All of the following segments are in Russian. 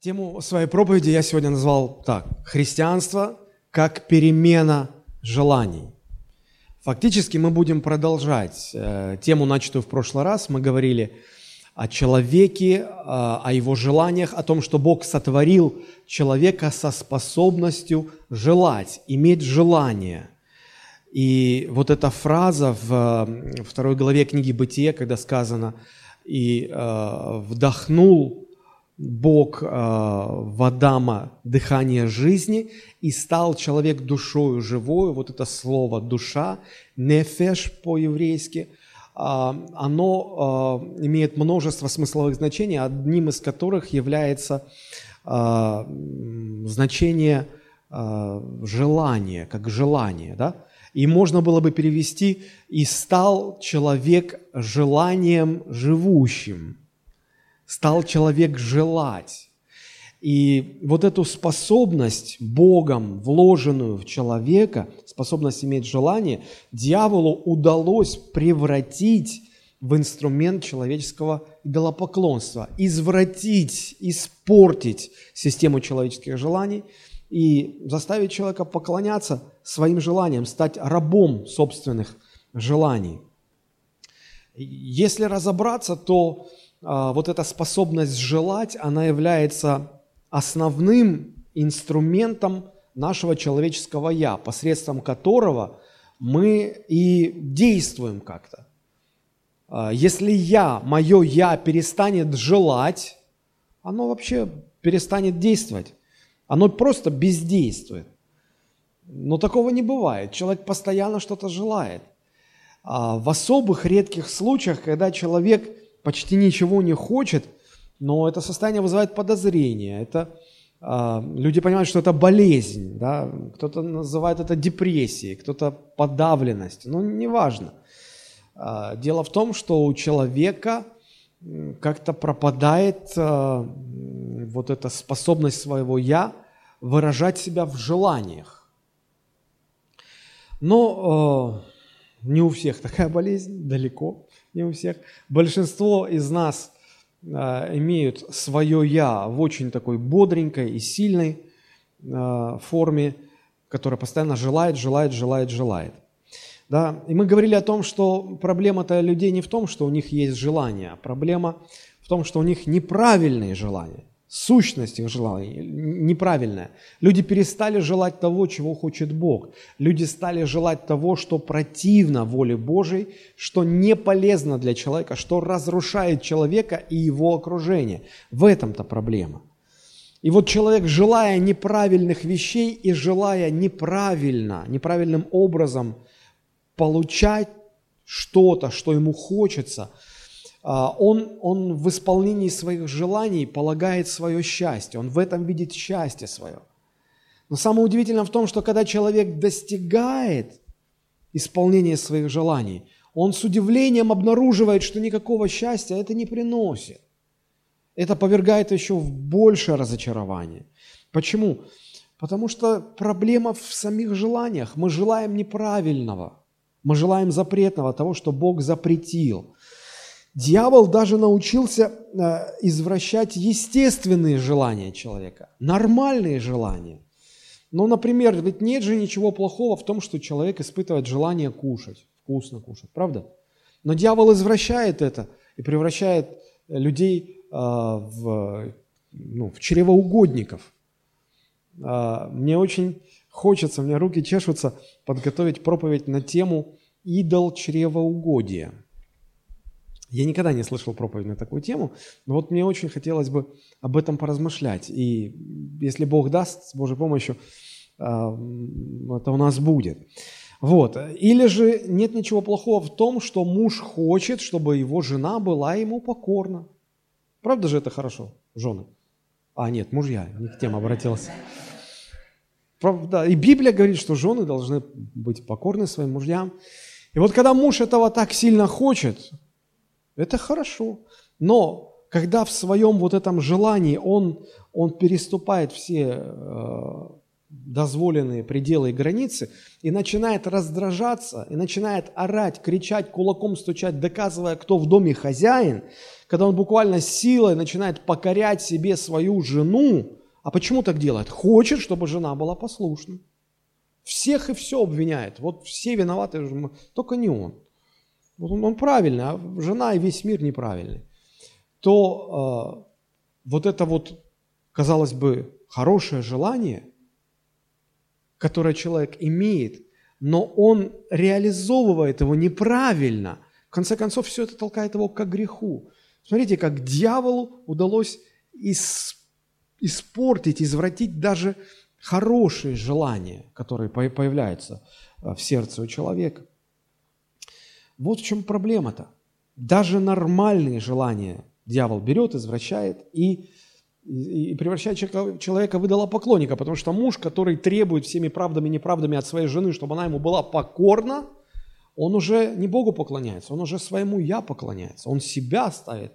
Тему своей проповеди я сегодня назвал так. Христианство как перемена желаний. Фактически мы будем продолжать э, тему, начатую в прошлый раз. Мы говорили о человеке, э, о его желаниях, о том, что Бог сотворил человека со способностью желать, иметь желание. И вот эта фраза в э, второй главе книги «Бытие», когда сказано «И э, вдохнул Бог э, в Адама дыхание жизни, и стал человек душою живою, вот это слово душа, нефеш по-еврейски, э, оно э, имеет множество смысловых значений, одним из которых является э, значение э, желания, как желание, да? И можно было бы перевести «и стал человек желанием живущим» стал человек желать. И вот эту способность Богом, вложенную в человека, способность иметь желание, дьяволу удалось превратить в инструмент человеческого идолопоклонства, извратить, испортить систему человеческих желаний и заставить человека поклоняться своим желаниям, стать рабом собственных желаний. Если разобраться, то вот эта способность желать, она является основным инструментом нашего человеческого «я», посредством которого мы и действуем как-то. А, если «я», мое «я» перестанет желать, оно вообще перестанет действовать. Оно просто бездействует. Но такого не бывает. Человек постоянно что-то желает. А в особых редких случаях, когда человек почти ничего не хочет, но это состояние вызывает подозрение. Это, э, люди понимают, что это болезнь, да? кто-то называет это депрессией, кто-то подавленность, но неважно. Э, дело в том, что у человека как-то пропадает э, вот эта способность своего «я» выражать себя в желаниях. Но не у всех такая болезнь, далеко не у всех. Большинство из нас э, имеют свое «я» в очень такой бодренькой и сильной э, форме, которая постоянно желает, желает, желает, желает. Да? И мы говорили о том, что проблема-то людей не в том, что у них есть желание, а проблема в том, что у них неправильные желания сущность их желаний неправильная. Люди перестали желать того, чего хочет Бог. Люди стали желать того, что противно воле Божией, что не полезно для человека, что разрушает человека и его окружение. В этом-то проблема. И вот человек, желая неправильных вещей и желая неправильно, неправильным образом получать что-то, что ему хочется – он, он в исполнении своих желаний полагает свое счастье, он в этом видит счастье свое. Но самое удивительное в том, что когда человек достигает исполнения своих желаний, он с удивлением обнаруживает, что никакого счастья это не приносит. Это повергает еще в большее разочарование. Почему? Потому что проблема в самих желаниях. Мы желаем неправильного. Мы желаем запретного, того, что Бог запретил. Дьявол даже научился э, извращать естественные желания человека, нормальные желания. Ну, например, ведь нет же ничего плохого в том, что человек испытывает желание кушать, вкусно кушать, правда? Но дьявол извращает это и превращает людей э, в, ну, в чревоугодников. Э, мне очень хочется, у меня руки чешутся подготовить проповедь на тему «Идол чревоугодия». Я никогда не слышал проповедь на такую тему, но вот мне очень хотелось бы об этом поразмышлять. И если Бог даст, с Божьей помощью, а, это у нас будет. Вот. Или же нет ничего плохого в том, что муж хочет, чтобы его жена была ему покорна. Правда же это хорошо, жены? А, нет, мужья, не к тем обратился. Правда, и Библия говорит, что жены должны быть покорны своим мужьям. И вот когда муж этого так сильно хочет, это хорошо. Но когда в своем вот этом желании он, он переступает все э, дозволенные пределы и границы, и начинает раздражаться, и начинает орать, кричать, кулаком стучать, доказывая, кто в доме хозяин, когда он буквально силой начинает покорять себе свою жену, а почему так делает? Хочет, чтобы жена была послушна. Всех и все обвиняет. Вот все виноваты, только не он. Вот он, он правильный, а жена и весь мир неправильный. То э, вот это вот, казалось бы, хорошее желание, которое человек имеет, но он реализовывает его неправильно, в конце концов, все это толкает его к греху. Смотрите, как дьяволу удалось испортить, извратить даже хорошие желания, которые появляются э, в сердце у человека. Вот в чем проблема-то. Даже нормальные желания дьявол берет, извращает и, и, превращает человека в идолопоклонника, потому что муж, который требует всеми правдами и неправдами от своей жены, чтобы она ему была покорна, он уже не Богу поклоняется, он уже своему «я» поклоняется, он себя ставит.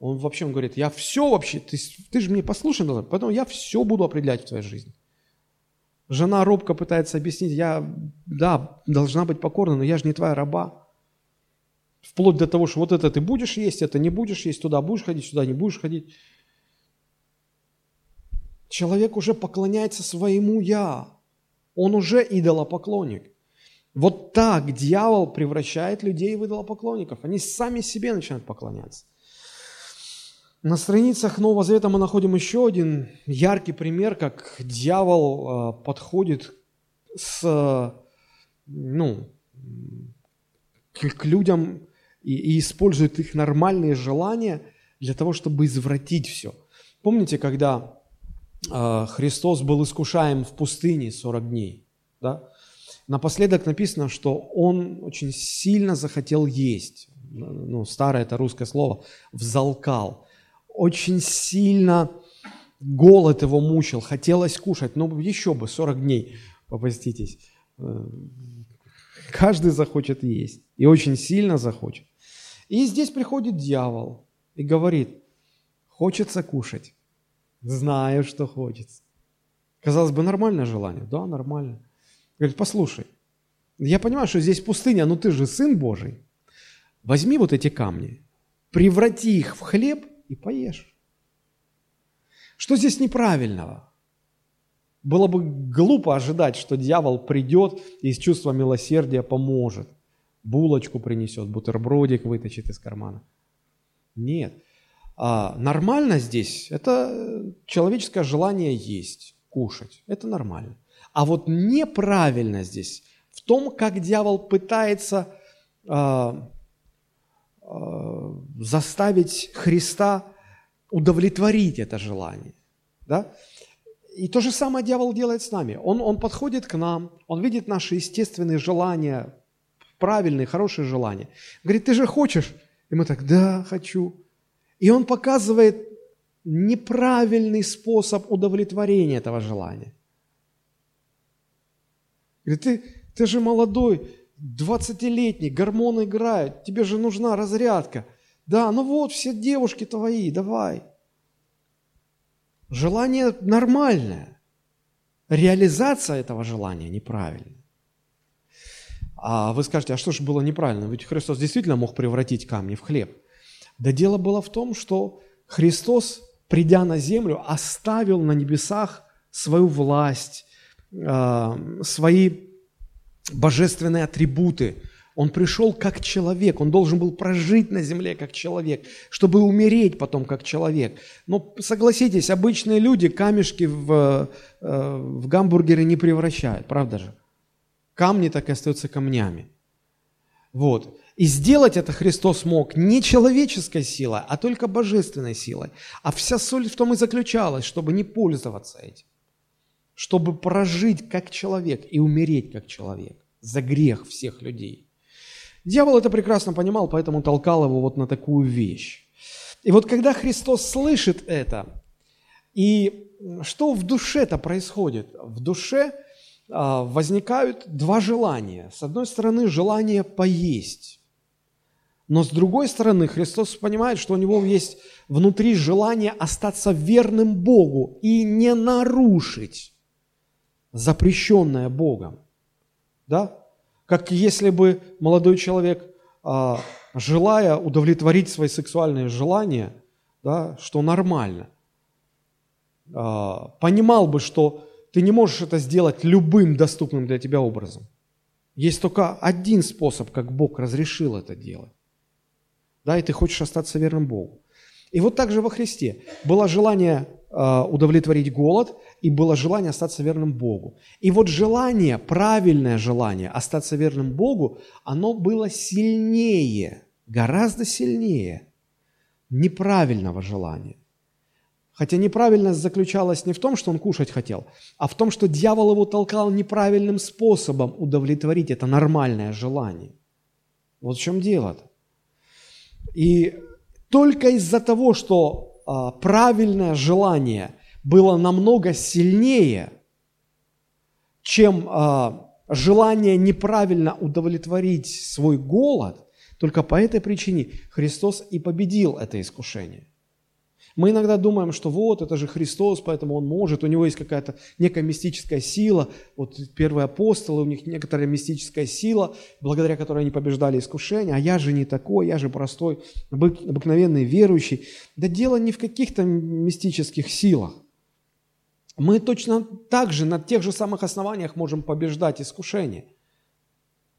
Он вообще он говорит, я все вообще, ты, ты же мне послушай, поэтому я все буду определять в твоей жизни. Жена робко пытается объяснить, я, да, должна быть покорна, но я же не твоя раба. Вплоть до того, что вот это ты будешь есть, это не будешь есть, туда будешь ходить, сюда не будешь ходить. Человек уже поклоняется своему «я». Он уже идолопоклонник. Вот так дьявол превращает людей в идолопоклонников. Они сами себе начинают поклоняться. На страницах Нового Завета мы находим еще один яркий пример, как дьявол а, подходит с, ну, к людям и, и использует их нормальные желания для того, чтобы извратить все. Помните, когда э, Христос был искушаем в пустыне 40 дней? Да? Напоследок написано, что он очень сильно захотел есть. Ну, старое это русское слово, взалкал. Очень сильно голод его мучил, хотелось кушать. Ну, еще бы, 40 дней попаститесь. Э, каждый захочет есть. И очень сильно захочет. И здесь приходит дьявол и говорит, хочется кушать, знаю, что хочется. Казалось бы, нормальное желание. Да, нормально. Говорит, послушай, я понимаю, что здесь пустыня, но ты же Сын Божий. Возьми вот эти камни, преврати их в хлеб и поешь. Что здесь неправильного? Было бы глупо ожидать, что дьявол придет и из чувства милосердия поможет – булочку принесет, бутербродик вытащит из кармана. Нет. А нормально здесь – это человеческое желание есть, кушать. Это нормально. А вот неправильно здесь в том, как дьявол пытается а, а, заставить Христа удовлетворить это желание. Да? И то же самое дьявол делает с нами. Он, он подходит к нам, он видит наши естественные желания, правильные, хорошие желания. Говорит, ты же хочешь? И мы так, да, хочу. И он показывает неправильный способ удовлетворения этого желания. Говорит, ты, ты же молодой, 20-летний, гормоны играют, тебе же нужна разрядка. Да, ну вот, все девушки твои, давай. Желание нормальное. Реализация этого желания неправильная. А вы скажете, а что же было неправильно? Ведь Христос действительно мог превратить камни в хлеб. Да дело было в том, что Христос, придя на землю, оставил на небесах свою власть, а, свои божественные атрибуты. Он пришел как человек, он должен был прожить на земле как человек, чтобы умереть потом как человек. Но согласитесь, обычные люди камешки в, э, в гамбургеры не превращают, правда же? Камни так и остаются камнями. Вот. И сделать это Христос мог не человеческой силой, а только божественной силой. А вся соль в том и заключалась, чтобы не пользоваться этим. Чтобы прожить как человек и умереть как человек за грех всех людей. Дьявол это прекрасно понимал, поэтому толкал его вот на такую вещь. И вот когда Христос слышит это, и что в душе-то происходит? В душе – возникают два желания. С одной стороны, желание поесть. Но с другой стороны, Христос понимает, что у него есть внутри желание остаться верным Богу и не нарушить запрещенное Богом. Да? Как если бы молодой человек, а, желая удовлетворить свои сексуальные желания, да, что нормально, а, понимал бы, что ты не можешь это сделать любым доступным для тебя образом. Есть только один способ, как Бог разрешил это делать. Да, и ты хочешь остаться верным Богу. И вот так же во Христе было желание э, удовлетворить голод и было желание остаться верным Богу. И вот желание, правильное желание остаться верным Богу, оно было сильнее, гораздо сильнее неправильного желания. Хотя неправильность заключалась не в том, что он кушать хотел, а в том, что дьявол его толкал неправильным способом удовлетворить это нормальное желание. Вот в чем дело-то. И только из-за того, что а, правильное желание было намного сильнее, чем а, желание неправильно удовлетворить свой голод, только по этой причине Христос и победил это искушение. Мы иногда думаем, что вот, это же Христос, поэтому Он может, у Него есть какая-то некая мистическая сила. Вот первые апостолы, у них некоторая мистическая сила, благодаря которой они побеждали искушения, а я же не такой, я же простой, обыкновенный верующий. Да дело не в каких-то мистических силах. Мы точно так же на тех же самых основаниях можем побеждать искушение.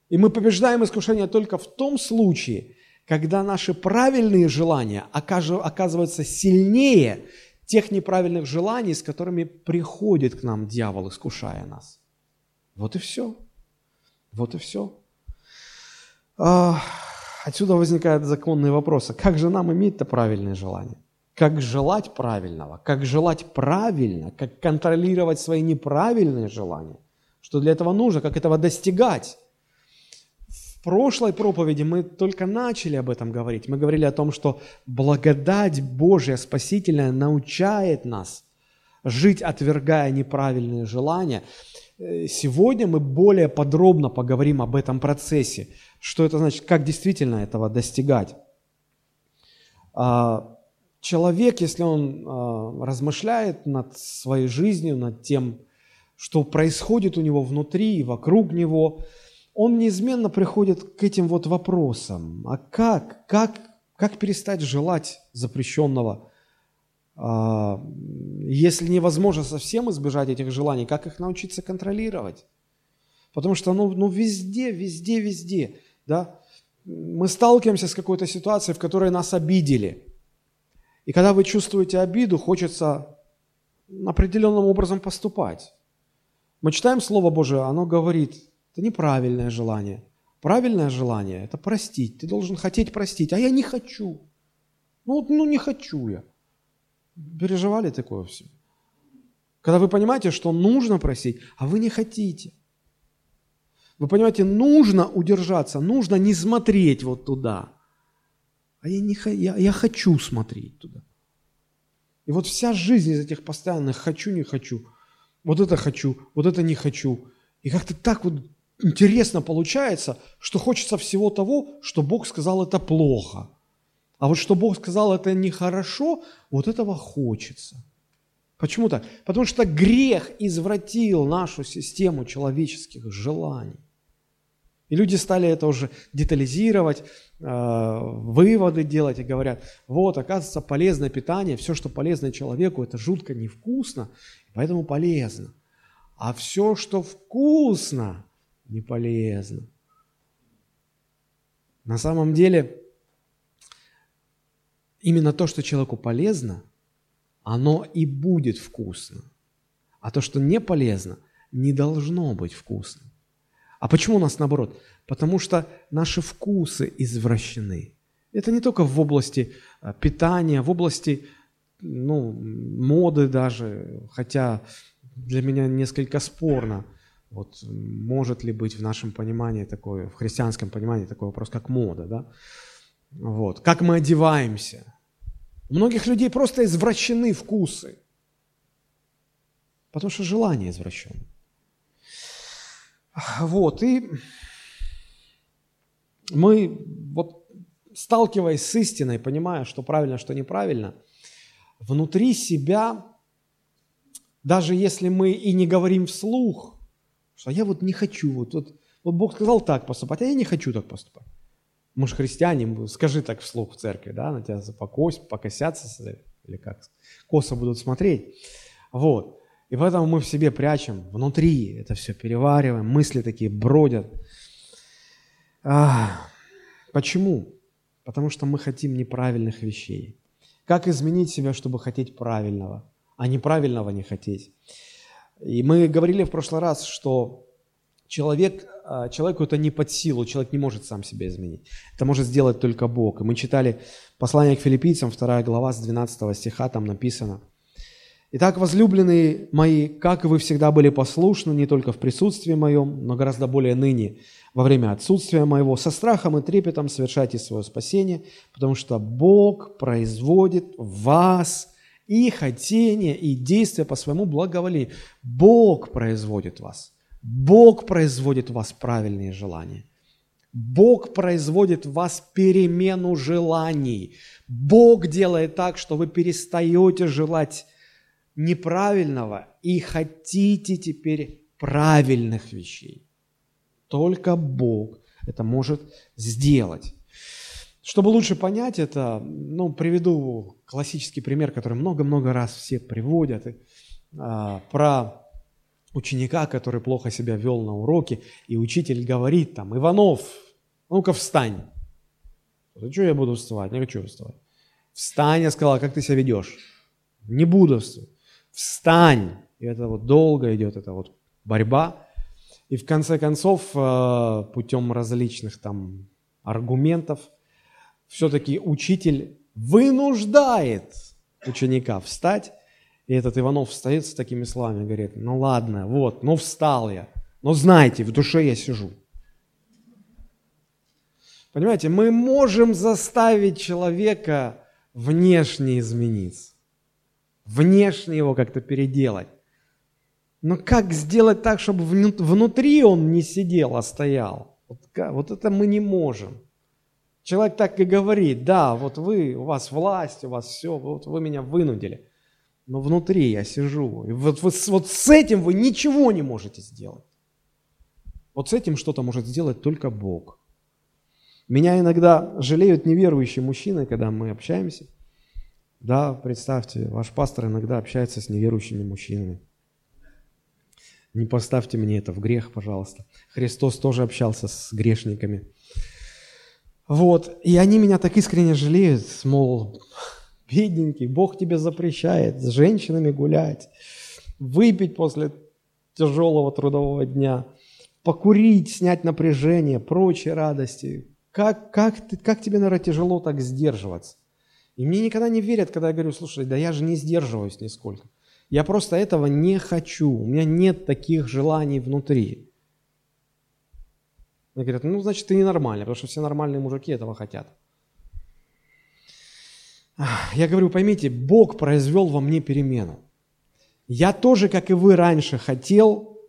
И мы побеждаем искушение только в том случае, когда наши правильные желания оказываются сильнее тех неправильных желаний, с которыми приходит к нам дьявол, искушая нас. Вот и все. Вот и все. А, отсюда возникают законные вопросы. Как же нам иметь-то правильные желания? Как желать правильного? Как желать правильно? Как контролировать свои неправильные желания? Что для этого нужно? Как этого достигать? Прошлой проповеди мы только начали об этом говорить. Мы говорили о том, что благодать Божья спасительная научает нас жить, отвергая неправильные желания. Э, сегодня мы более подробно поговорим об этом процессе. Что это значит, как действительно этого достигать. А, человек, если он а, размышляет над своей жизнью, над тем, что происходит у него внутри и вокруг него – он неизменно приходит к этим вот вопросам. А как? Как, как перестать желать запрещенного? А, если невозможно совсем избежать этих желаний, как их научиться контролировать? Потому что ну, ну везде, везде, везде, да, мы сталкиваемся с какой-то ситуацией, в которой нас обидели. И когда вы чувствуете обиду, хочется определенным образом поступать. Мы читаем Слово Божие, оно говорит, это неправильное желание. Правильное желание – это простить. Ты должен хотеть простить, а я не хочу. Ну, ну не хочу я. Переживали такое все? Когда вы понимаете, что нужно просить, а вы не хотите. Вы понимаете, нужно удержаться, нужно не смотреть вот туда. А я, не, я, я хочу смотреть туда. И вот вся жизнь из этих постоянных «хочу, не хочу», вот это хочу, вот это не хочу. И как-то так вот интересно получается, что хочется всего того, что Бог сказал это плохо. А вот что Бог сказал это нехорошо, вот этого хочется. Почему так? Потому что грех извратил нашу систему человеческих желаний. И люди стали это уже детализировать, э, выводы делать и говорят, вот, оказывается, полезное питание, все, что полезно человеку, это жутко невкусно, поэтому полезно. А все, что вкусно, не полезно. На самом деле, именно то, что человеку полезно, оно и будет вкусно. А то, что не полезно, не должно быть вкусным. А почему у нас наоборот? Потому что наши вкусы извращены. Это не только в области э, питания, в области ну, моды даже, хотя для меня несколько спорно – вот может ли быть в нашем понимании такой, в христианском понимании такой вопрос, как мода, да? Вот. Как мы одеваемся? У многих людей просто извращены вкусы, потому что желание извращено. Вот, и мы, вот сталкиваясь с истиной, понимая, что правильно, что неправильно, внутри себя даже если мы и не говорим вслух, что я вот не хочу, вот, вот, вот Бог сказал так поступать, а я не хочу так поступать. Мы же христиане, скажи так вслух в церкви, да, на тебя покось, покосятся, или как, косо будут смотреть. Вот. И поэтому мы в себе прячем, внутри это все перевариваем, мысли такие бродят. А, почему? Потому что мы хотим неправильных вещей. Как изменить себя, чтобы хотеть правильного, а неправильного не хотеть? И мы говорили в прошлый раз, что человек, а, человеку это не под силу, человек не может сам себя изменить. Это может сделать только Бог. И мы читали послание к филиппийцам, 2 глава с 12 стиха, там написано. «Итак, возлюбленные мои, как вы всегда были послушны, не только в присутствии моем, но гораздо более ныне, во время отсутствия моего, со страхом и трепетом совершайте свое спасение, потому что Бог производит в вас и хотение, и действия по своему благоволению. Бог производит вас. Бог производит в вас правильные желания. Бог производит в вас перемену желаний. Бог делает так, что вы перестаете желать неправильного и хотите теперь правильных вещей. Только Бог это может сделать. Чтобы лучше понять это, ну, приведу классический пример, который много-много раз все приводят, а, про ученика, который плохо себя вел на уроке, и учитель говорит там, Иванов, ну-ка встань. Да что я буду вставать? Не хочу вставать. Встань, я сказал, как ты себя ведешь? Не буду вставать. Встань. И это вот долго идет, это вот борьба. И в конце концов, э, путем различных там аргументов, все-таки учитель вынуждает ученика встать и этот Иванов встает с такими словами, говорит, ну ладно, вот, ну встал я, но знаете, в душе я сижу. Понимаете, мы можем заставить человека внешне измениться, внешне его как-то переделать. Но как сделать так, чтобы внутри он не сидел, а стоял? Вот, это мы не можем. Человек так и говорит, да, вот вы, у вас власть, у вас все, вот вы меня вынудили но внутри я сижу. И вот, вот, вот с этим вы ничего не можете сделать. Вот с этим что-то может сделать только Бог. Меня иногда жалеют неверующие мужчины, когда мы общаемся. Да, представьте, ваш пастор иногда общается с неверующими мужчинами. Не поставьте мне это в грех, пожалуйста. Христос тоже общался с грешниками. Вот, и они меня так искренне жалеют, мол, бедненький, Бог тебе запрещает с женщинами гулять, выпить после тяжелого трудового дня, покурить, снять напряжение, прочие радости. Как, как, ты, как тебе, наверное, тяжело так сдерживаться? И мне никогда не верят, когда я говорю, слушай, да я же не сдерживаюсь нисколько. Я просто этого не хочу, у меня нет таких желаний внутри. Мне говорят, ну, значит, ты ненормальный, потому что все нормальные мужики этого хотят. Я говорю, поймите, Бог произвел во мне перемену. Я тоже, как и вы раньше, хотел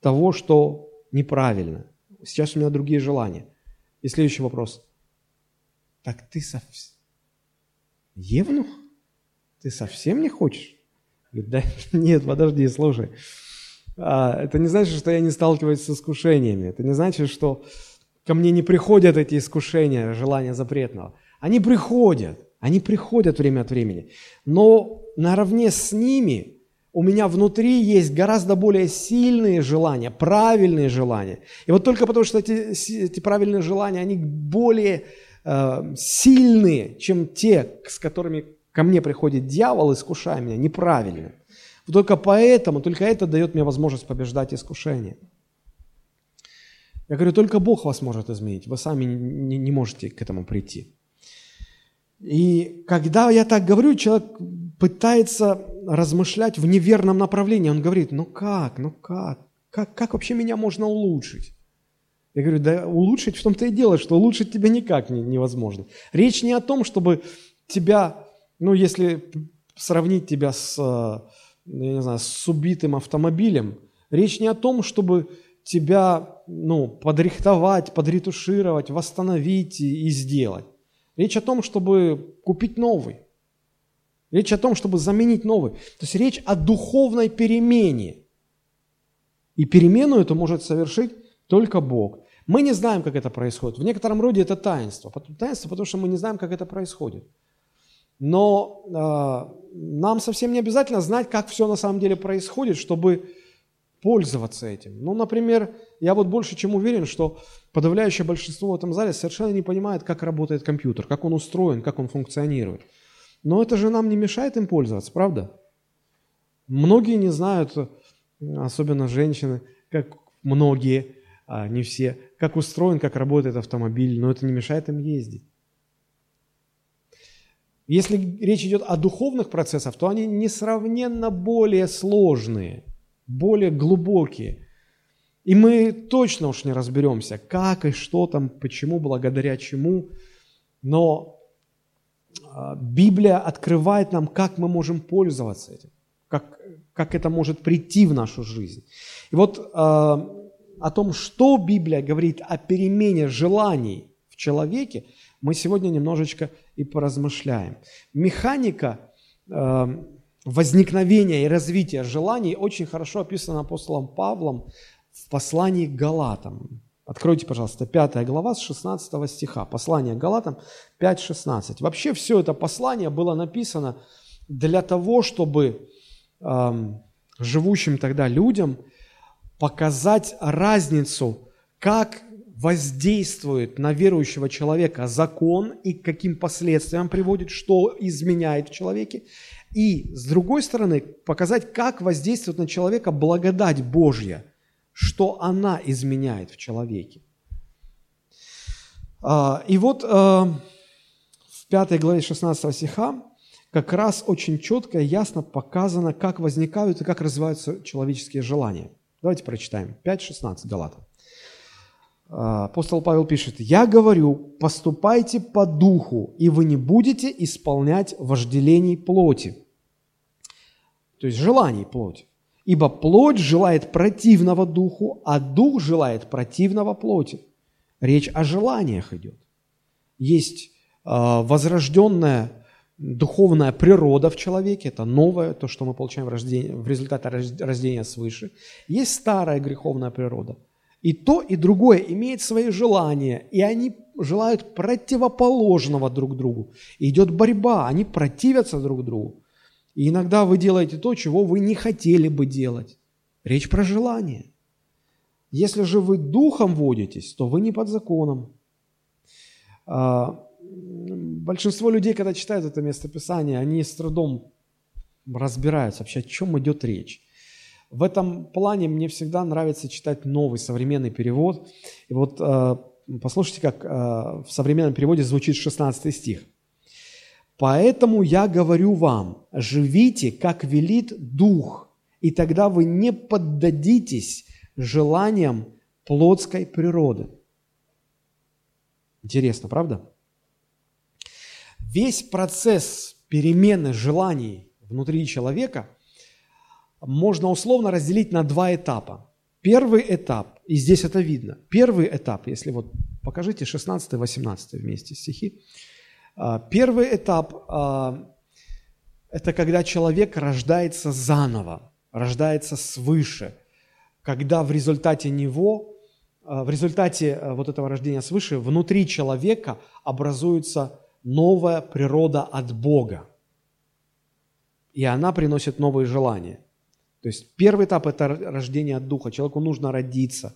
того, что неправильно. Сейчас у меня другие желания. И следующий вопрос. Так ты совсем... Евнух? Ты совсем не хочешь? Да нет, подожди, слушай. А, это не значит, что я не сталкиваюсь с искушениями. Это не значит, что ко мне не приходят эти искушения, желания запретного. Они приходят. Они приходят время от времени. Но наравне с ними у меня внутри есть гораздо более сильные желания, правильные желания. И вот только потому, что эти, эти правильные желания, они более э, сильные, чем те, с которыми ко мне приходит дьявол, искушая меня, неправильно. Только поэтому, только это дает мне возможность побеждать искушение. Я говорю, только Бог вас может изменить, вы сами не, не можете к этому прийти. И когда я так говорю, человек пытается размышлять в неверном направлении. Он говорит, ну как, ну как, как, как вообще меня можно улучшить? Я говорю, да улучшить в том-то и дело, что улучшить тебя никак не, невозможно. Речь не о том, чтобы тебя, ну если сравнить тебя с, ну, я не знаю, с убитым автомобилем, речь не о том, чтобы тебя ну, подрихтовать, подретушировать, восстановить и, и сделать. Речь о том, чтобы купить новый. Речь о том, чтобы заменить новый. То есть речь о духовной перемене. И перемену эту может совершить только Бог. Мы не знаем, как это происходит. В некотором роде это таинство. Таинство, потому что мы не знаем, как это происходит. Но э, нам совсем не обязательно знать, как все на самом деле происходит, чтобы пользоваться этим. Ну, например, я вот больше чем уверен, что подавляющее большинство в этом зале совершенно не понимает, как работает компьютер, как он устроен, как он функционирует. Но это же нам не мешает им пользоваться, правда? Многие не знают, особенно женщины, как многие, а не все, как устроен, как работает автомобиль, но это не мешает им ездить. Если речь идет о духовных процессах, то они несравненно более сложные, более глубокие. И мы точно уж не разберемся, как и что там, почему, благодаря чему. Но а, Библия открывает нам, как мы можем пользоваться этим, как, как это может прийти в нашу жизнь. И вот э, о том, что Библия говорит о перемене желаний в человеке, мы сегодня немножечко и поразмышляем. Механика э, возникновения и развития желаний очень хорошо описана апостолом Павлом в послании к Галатам. Откройте, пожалуйста, 5 глава с 16 стиха. Послание к Галатам 5.16. Вообще все это послание было написано для того, чтобы э, живущим тогда людям показать разницу, как воздействует на верующего человека закон и к каким последствиям приводит, что изменяет в человеке. И, с другой стороны, показать, как воздействует на человека благодать Божья, что она изменяет в человеке. А, и вот а, в 5 главе 16 стиха как раз очень четко и ясно показано, как возникают и как развиваются человеческие желания. Давайте прочитаем. 5.16 Галатам. А, апостол Павел пишет, «Я говорю, поступайте по духу, и вы не будете исполнять вожделений плоти». То есть желаний плоти. «Ибо плоть желает противного духу, а дух желает противного плоти». Речь о желаниях идет. Есть э, возрожденная духовная природа в человеке, это новое, то, что мы получаем в, в результате рождения свыше. Есть старая греховная природа – и то, и другое имеет свои желания, и они желают противоположного друг другу. И идет борьба, они противятся друг другу. И иногда вы делаете то, чего вы не хотели бы делать. Речь про желание. Если же вы духом водитесь, то вы не под законом. А, большинство людей, когда читают это местописание, они с трудом разбираются вообще, о чем идет речь. В этом плане мне всегда нравится читать новый современный перевод. И вот э, послушайте, как э, в современном переводе звучит 16 стих. «Поэтому я говорю вам, живите, как велит Дух, и тогда вы не поддадитесь желаниям плотской природы». Интересно, правда? Весь процесс перемены желаний внутри человека – можно условно разделить на два этапа. Первый этап, и здесь это видно, первый этап, если вот покажите 16-18 вместе стихи. А, первый этап а, – это когда человек рождается заново, рождается свыше, когда в результате него, а, в результате вот этого рождения свыше, внутри человека образуется новая природа от Бога. И она приносит новые желания – то есть первый этап – это рождение от Духа. Человеку нужно родиться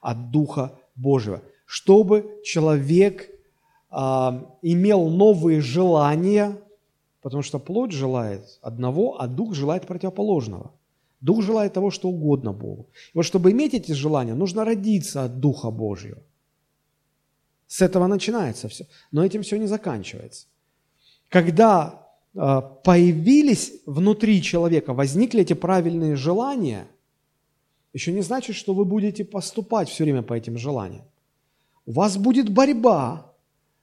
от Духа Божьего, чтобы человек а, имел новые желания, потому что плоть желает одного, а Дух желает противоположного. Дух желает того, что угодно Богу. И вот чтобы иметь эти желания, нужно родиться от Духа Божьего. С этого начинается все. Но этим все не заканчивается. Когда появились внутри человека, возникли эти правильные желания, еще не значит, что вы будете поступать все время по этим желаниям. У вас будет борьба,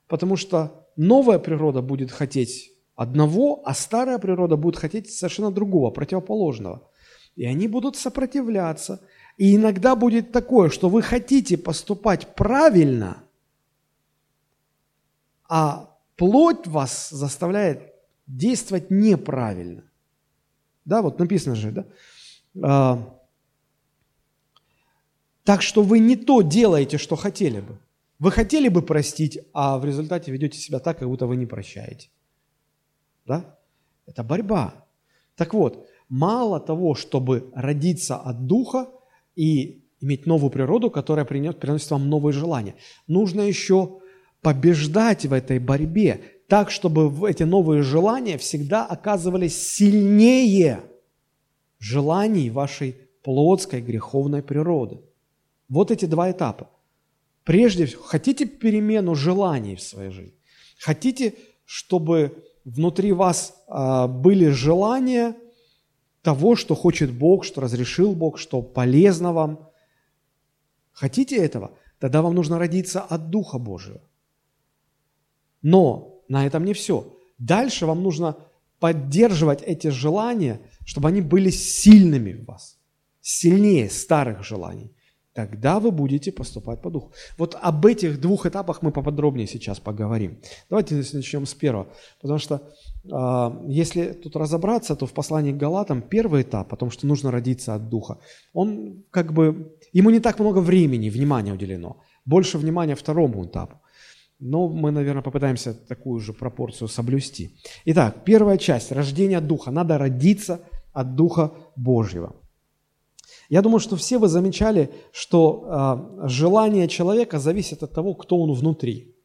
потому что новая природа будет хотеть одного, а старая природа будет хотеть совершенно другого, противоположного. И они будут сопротивляться. И иногда будет такое, что вы хотите поступать правильно, а плоть вас заставляет действовать неправильно. Да, вот написано же, да? А, так что вы не то делаете, что хотели бы. Вы хотели бы простить, а в результате ведете себя так, как будто вы не прощаете. Да? Это борьба. Так вот, мало того, чтобы родиться от Духа и иметь новую природу, которая принес, приносит вам новые желания, нужно еще побеждать в этой борьбе, так, чтобы эти новые желания всегда оказывались сильнее желаний вашей плотской греховной природы. Вот эти два этапа. Прежде всего, хотите перемену желаний в своей жизни? Хотите, чтобы внутри вас а, были желания того, что хочет Бог, что разрешил Бог, что полезно вам? Хотите этого? Тогда вам нужно родиться от Духа Божьего. Но на этом не все. Дальше вам нужно поддерживать эти желания, чтобы они были сильными в вас, сильнее старых желаний. Тогда вы будете поступать по духу. Вот об этих двух этапах мы поподробнее сейчас поговорим. Давайте начнем с первого. Потому что э, если тут разобраться, то в послании к Галатам первый этап, о том, что нужно родиться от духа, он как бы, ему не так много времени, внимания уделено. Больше внимания второму этапу. Но мы, наверное, попытаемся такую же пропорцию соблюсти. Итак, первая часть – рождение от Духа. Надо родиться от Духа Божьего. Я думаю, что все вы замечали, что э, желание человека зависит от того, кто он внутри.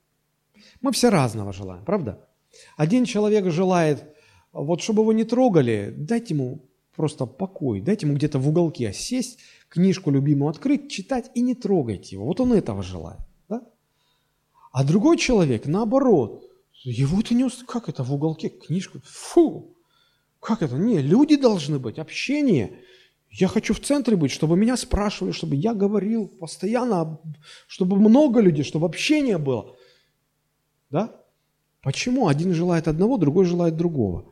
Мы все разного желаем, правда? Один человек желает, вот чтобы его не трогали, дайте ему просто покой, дайте ему где-то в уголке сесть, книжку любимую открыть, читать и не трогайте его. Вот он этого желает. А другой человек, наоборот, его ты не уст... Как это в уголке книжку? Фу! Как это? Не, люди должны быть, общение. Я хочу в центре быть, чтобы меня спрашивали, чтобы я говорил постоянно, чтобы много людей, чтобы общение было. Да? Почему один желает одного, другой желает другого?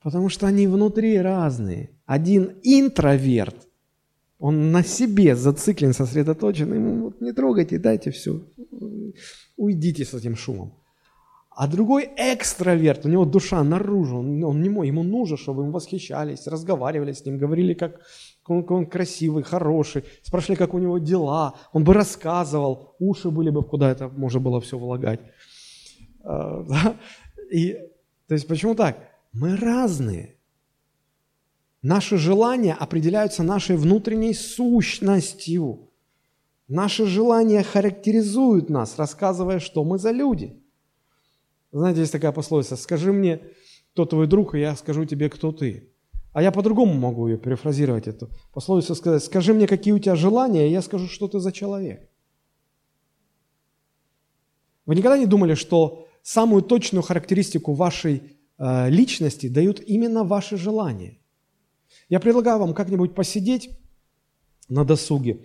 Потому что они внутри разные. Один интроверт, он на себе зациклен, сосредоточен, ему вот не трогайте, дайте все уйдите с этим шумом. А другой экстраверт, у него душа наружу, он, он не мой, ему нужно, чтобы им восхищались, разговаривали с ним, говорили, как он, он красивый, хороший, спрашивали, как у него дела, он бы рассказывал, уши были бы, куда это можно было все влагать. А? И, то есть почему так? Мы разные. Наши желания определяются нашей внутренней сущностью. Наши желания характеризуют нас, рассказывая, что мы за люди. Знаете, есть такая пословица «Скажи мне, кто твой друг, и я скажу тебе, кто ты». А я по-другому могу ее перефразировать, эту пословицу сказать «Скажи мне, какие у тебя желания, и я скажу, что ты за человек». Вы никогда не думали, что самую точную характеристику вашей э, личности дают именно ваши желания? Я предлагаю вам как-нибудь посидеть на досуге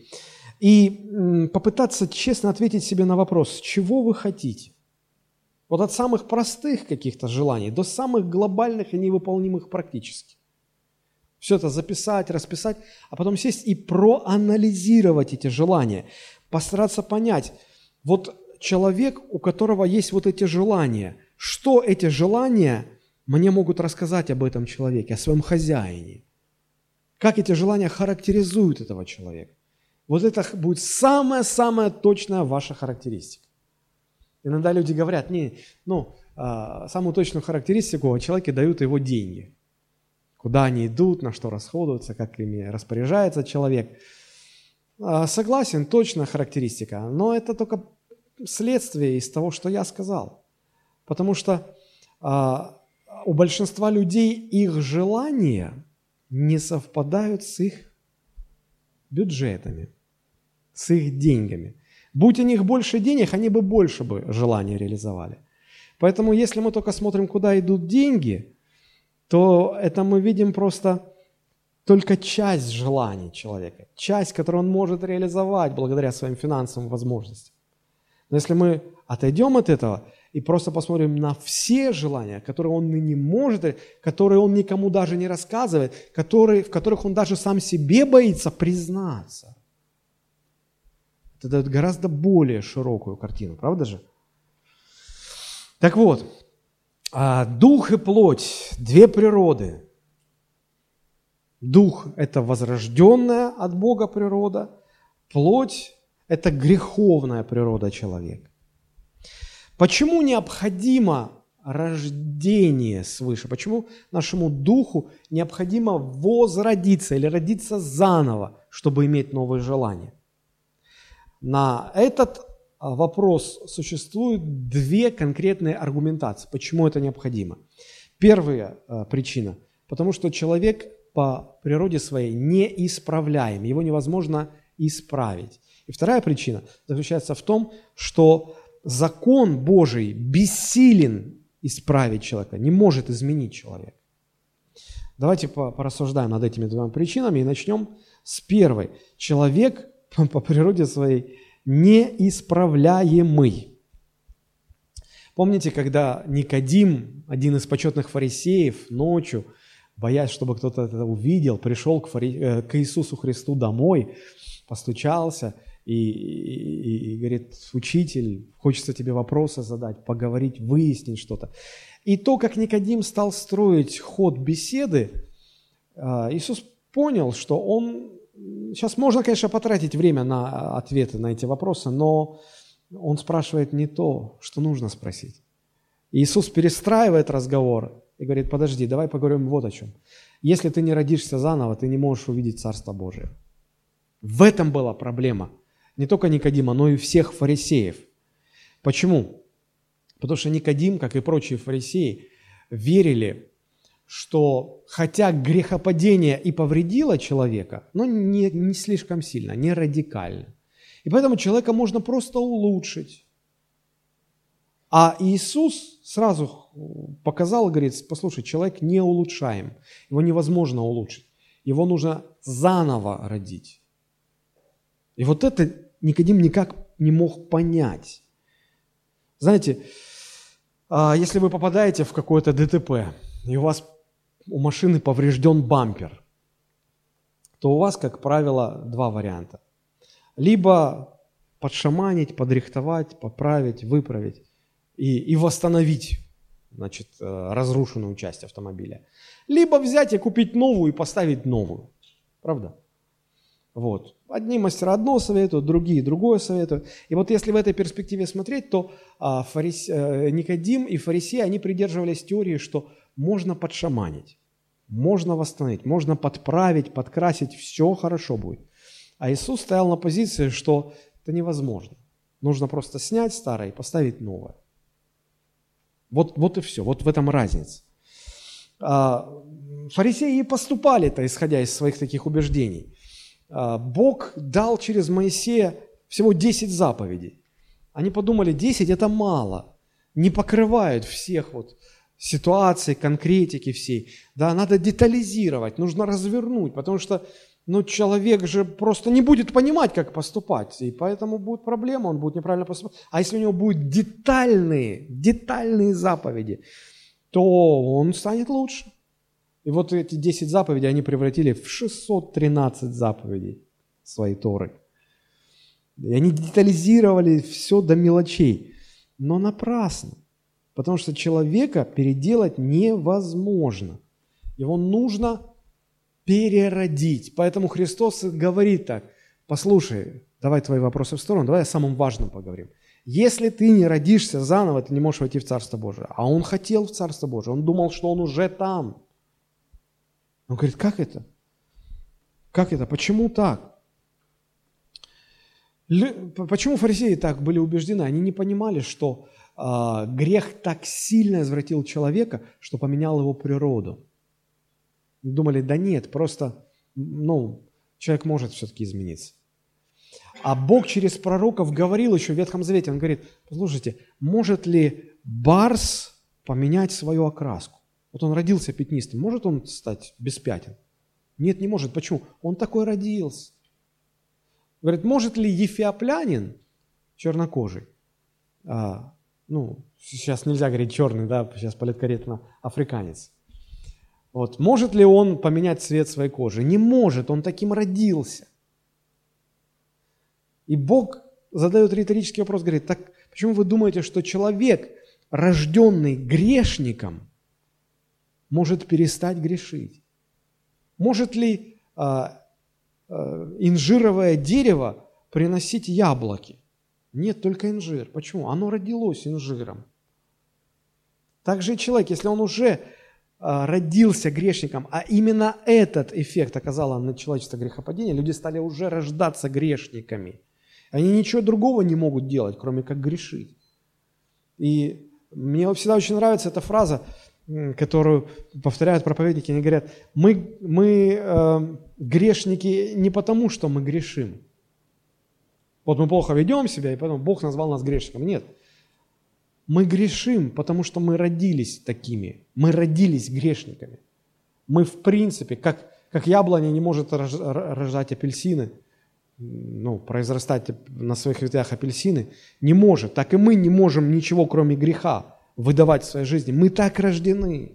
и попытаться честно ответить себе на вопрос, чего вы хотите. Вот от самых простых каких-то желаний до самых глобальных и невыполнимых практически. Все это записать, расписать, а потом сесть и проанализировать эти желания, постараться понять, вот человек, у которого есть вот эти желания, что эти желания мне могут рассказать об этом человеке, о своем хозяине, как эти желания характеризуют этого человека. Вот это будет самая-самая точная ваша характеристика. Иногда люди говорят, не, ну, а, самую точную характеристику человеке дают его деньги. Куда они идут, на что расходуются, как ими распоряжается человек. А, согласен, точная характеристика, но это только следствие из того, что я сказал. Потому что а, у большинства людей их желания не совпадают с их бюджетами с их деньгами. Будь у них больше денег, они бы больше бы желания реализовали. Поэтому если мы только смотрим, куда идут деньги, то это мы видим просто только часть желаний человека, часть, которую он может реализовать благодаря своим финансовым возможностям. Но если мы отойдем от этого и просто посмотрим на все желания, которые он не может, которые он никому даже не рассказывает, которые, в которых он даже сам себе боится признаться, это дает гораздо более широкую картину, правда же? Так вот, А дух и плоть – две природы. Дух – это возрожденная от Бога природа, плоть – это греховная природа человека. Почему необходимо рождение свыше? Почему нашему духу необходимо возродиться или родиться заново, чтобы иметь новые желания? На этот а, вопрос существует две конкретные аргументации, почему это необходимо. Первая а, причина, потому что человек по природе своей неисправляем, его невозможно исправить. И вторая причина заключается в том, что закон Божий бессилен исправить человека, не может изменить человека. Давайте порассуждаем над этими двумя причинами и начнем с первой. Человек по природе своей неисправляемый. Помните, когда Никодим, один из почетных фарисеев, ночью, боясь, чтобы кто-то это увидел, пришел к, фари... Э, к Иисусу Христу домой, постучался и, и, и говорит, учитель, хочется тебе вопросы задать, поговорить, выяснить что-то. И то, как Никодим стал строить ход беседы, э, Иисус понял, что он Сейчас можно, конечно, потратить время на ответы на эти вопросы, но он спрашивает не то, что нужно спросить. Иисус перестраивает разговор и говорит, подожди, давай поговорим вот о чем. Если ты не родишься заново, ты не можешь увидеть Царство Божие. В этом была проблема. Не только Никодима, но и всех фарисеев. Почему? Потому что Никодим, как и прочие фарисеи, верили что хотя грехопадение и повредило человека, но не, не слишком сильно, не радикально. И поэтому человека можно просто улучшить. А Иисус сразу показал, говорит, послушай, человек не улучшаем, его невозможно улучшить, его нужно заново родить. И вот это Никодим никак не мог понять. Знаете, а, если вы попадаете в какое-то ДТП, и у вас у машины поврежден бампер, то у вас, как правило, два варианта. Либо подшаманить, подрихтовать, поправить, выправить и, и восстановить значит, э, разрушенную часть автомобиля. Либо взять и купить новую и поставить новую. Правда? Вот. Одни мастера одно советуют, другие другое советуют. И вот если в этой перспективе смотреть, то а, фарис... Э, Никодим и фарисеи, они придерживались теории, что можно подшаманить, можно восстановить, можно подправить, подкрасить, все хорошо будет. А Иисус стоял на позиции, что это невозможно. Нужно просто снять старое и поставить новое. Вот, вот и все, вот в этом разница. А, фарисеи и поступали-то, исходя из своих таких убеждений. А, Бог дал через Моисея всего 10 заповедей. Они подумали, 10 это мало, не покрывают всех вот ситуации, конкретики всей. Да, надо детализировать, нужно развернуть, потому что ну, человек же просто не будет понимать, как поступать, и поэтому будет проблема, он будет неправильно поступать. А если у него будут детальные, детальные заповеди, то он станет лучше. И вот эти 10 заповедей они превратили в 613 заповедей своей Торы. И они детализировали все до мелочей, но напрасно. Потому что человека переделать невозможно. Его нужно переродить. Поэтому Христос говорит так, послушай, давай твои вопросы в сторону, давай о самом важном поговорим. Если ты не родишься заново, ты не можешь войти в Царство Божие. А он хотел в Царство Божие, он думал, что он уже там. Он говорит, как это? Как это? Почему так? Почему фарисеи так были убеждены? Они не понимали, что грех так сильно извратил человека, что поменял его природу. Думали, да нет, просто, ну, человек может все-таки измениться. А Бог через пророков говорил еще в Ветхом Завете, Он говорит, послушайте, может ли барс поменять свою окраску? Вот он родился пятнистым, может он стать без пятен? Нет, не может. Почему? Он такой родился. Говорит, может ли ефиоплянин чернокожий а, ну, сейчас нельзя говорить черный, да, сейчас политкорректно, африканец. Вот, может ли он поменять цвет своей кожи? Не может, он таким родился. И Бог задает риторический вопрос, говорит, так почему вы думаете, что человек, рожденный грешником, может перестать грешить? Может ли а, а, инжировое дерево приносить яблоки? Нет, только инжир. Почему? Оно родилось инжиром. Также и человек, если он уже а, родился грешником, а именно этот эффект оказало на человечество грехопадение, люди стали уже рождаться грешниками. Они ничего другого не могут делать, кроме как грешить. И мне всегда очень нравится эта фраза, которую повторяют проповедники, они говорят, мы, мы э, грешники не потому, что мы грешим. Вот мы плохо ведем себя, и поэтому Бог назвал нас грешником. Нет. Мы грешим, потому что мы родились такими. Мы родились грешниками. Мы в принципе, как, как яблоня не может рождать апельсины, ну, произрастать на своих ветвях апельсины, не может. Так и мы не можем ничего, кроме греха выдавать в своей жизни. Мы так рождены.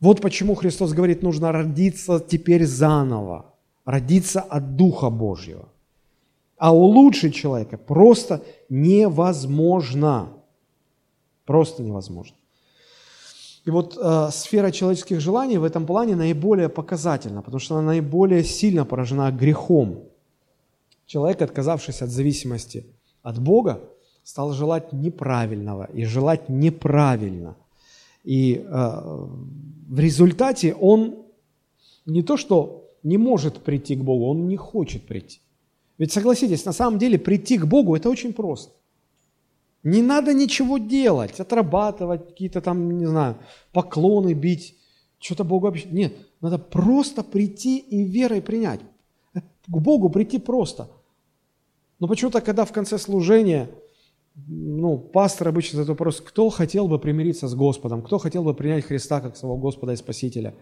Вот почему Христос говорит, нужно родиться теперь заново, родиться от Духа Божьего. А улучшить человека просто невозможно. Просто невозможно. И вот э, сфера человеческих желаний в этом плане наиболее показательна, потому что она наиболее сильно поражена грехом. Человек, отказавшись от зависимости от Бога, стал желать неправильного и желать неправильно. И э, в результате он не то что не может прийти к Богу, он не хочет прийти. Ведь согласитесь, на самом деле прийти к Богу это очень просто. Не надо ничего делать, отрабатывать какие-то там, не знаю, поклоны бить, что-то Богу вообще. Нет, надо просто прийти и верой принять. К Богу прийти просто. Но почему-то, когда в конце служения ну, пастор обычно задает вопрос, кто хотел бы примириться с Господом, кто хотел бы принять Христа как своего Господа и Спасителя?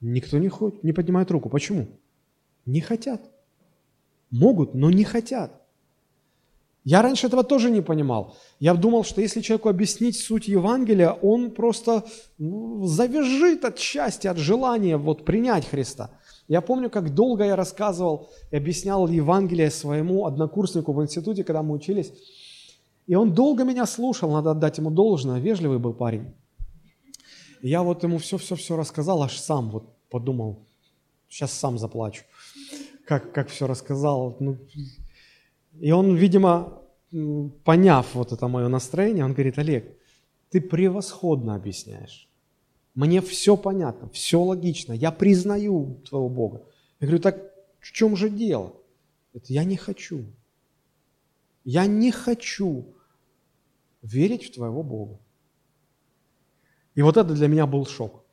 Никто не, хочет, не поднимает руку. Почему? Не хотят. Могут, но не хотят. Я раньше этого тоже не понимал. Я думал, что если человеку объяснить суть Евангелия, он просто ну, завяжет от счастья, от желания вот принять Христа – я помню, как долго я рассказывал и объяснял Евангелие своему однокурснику в институте, когда мы учились. И он долго меня слушал, надо отдать ему должное, вежливый был парень. И я вот ему все-все-все рассказал, аж сам вот подумал, сейчас сам заплачу, как, как все рассказал. Ну, и он, видимо, поняв вот это мое настроение, он говорит, Олег, ты превосходно объясняешь. Мне все понятно, все логично, я признаю твоего Бога. Я говорю, так в чем же дело? Это я не хочу. Я не хочу верить в твоего Бога. И вот это для меня был шок.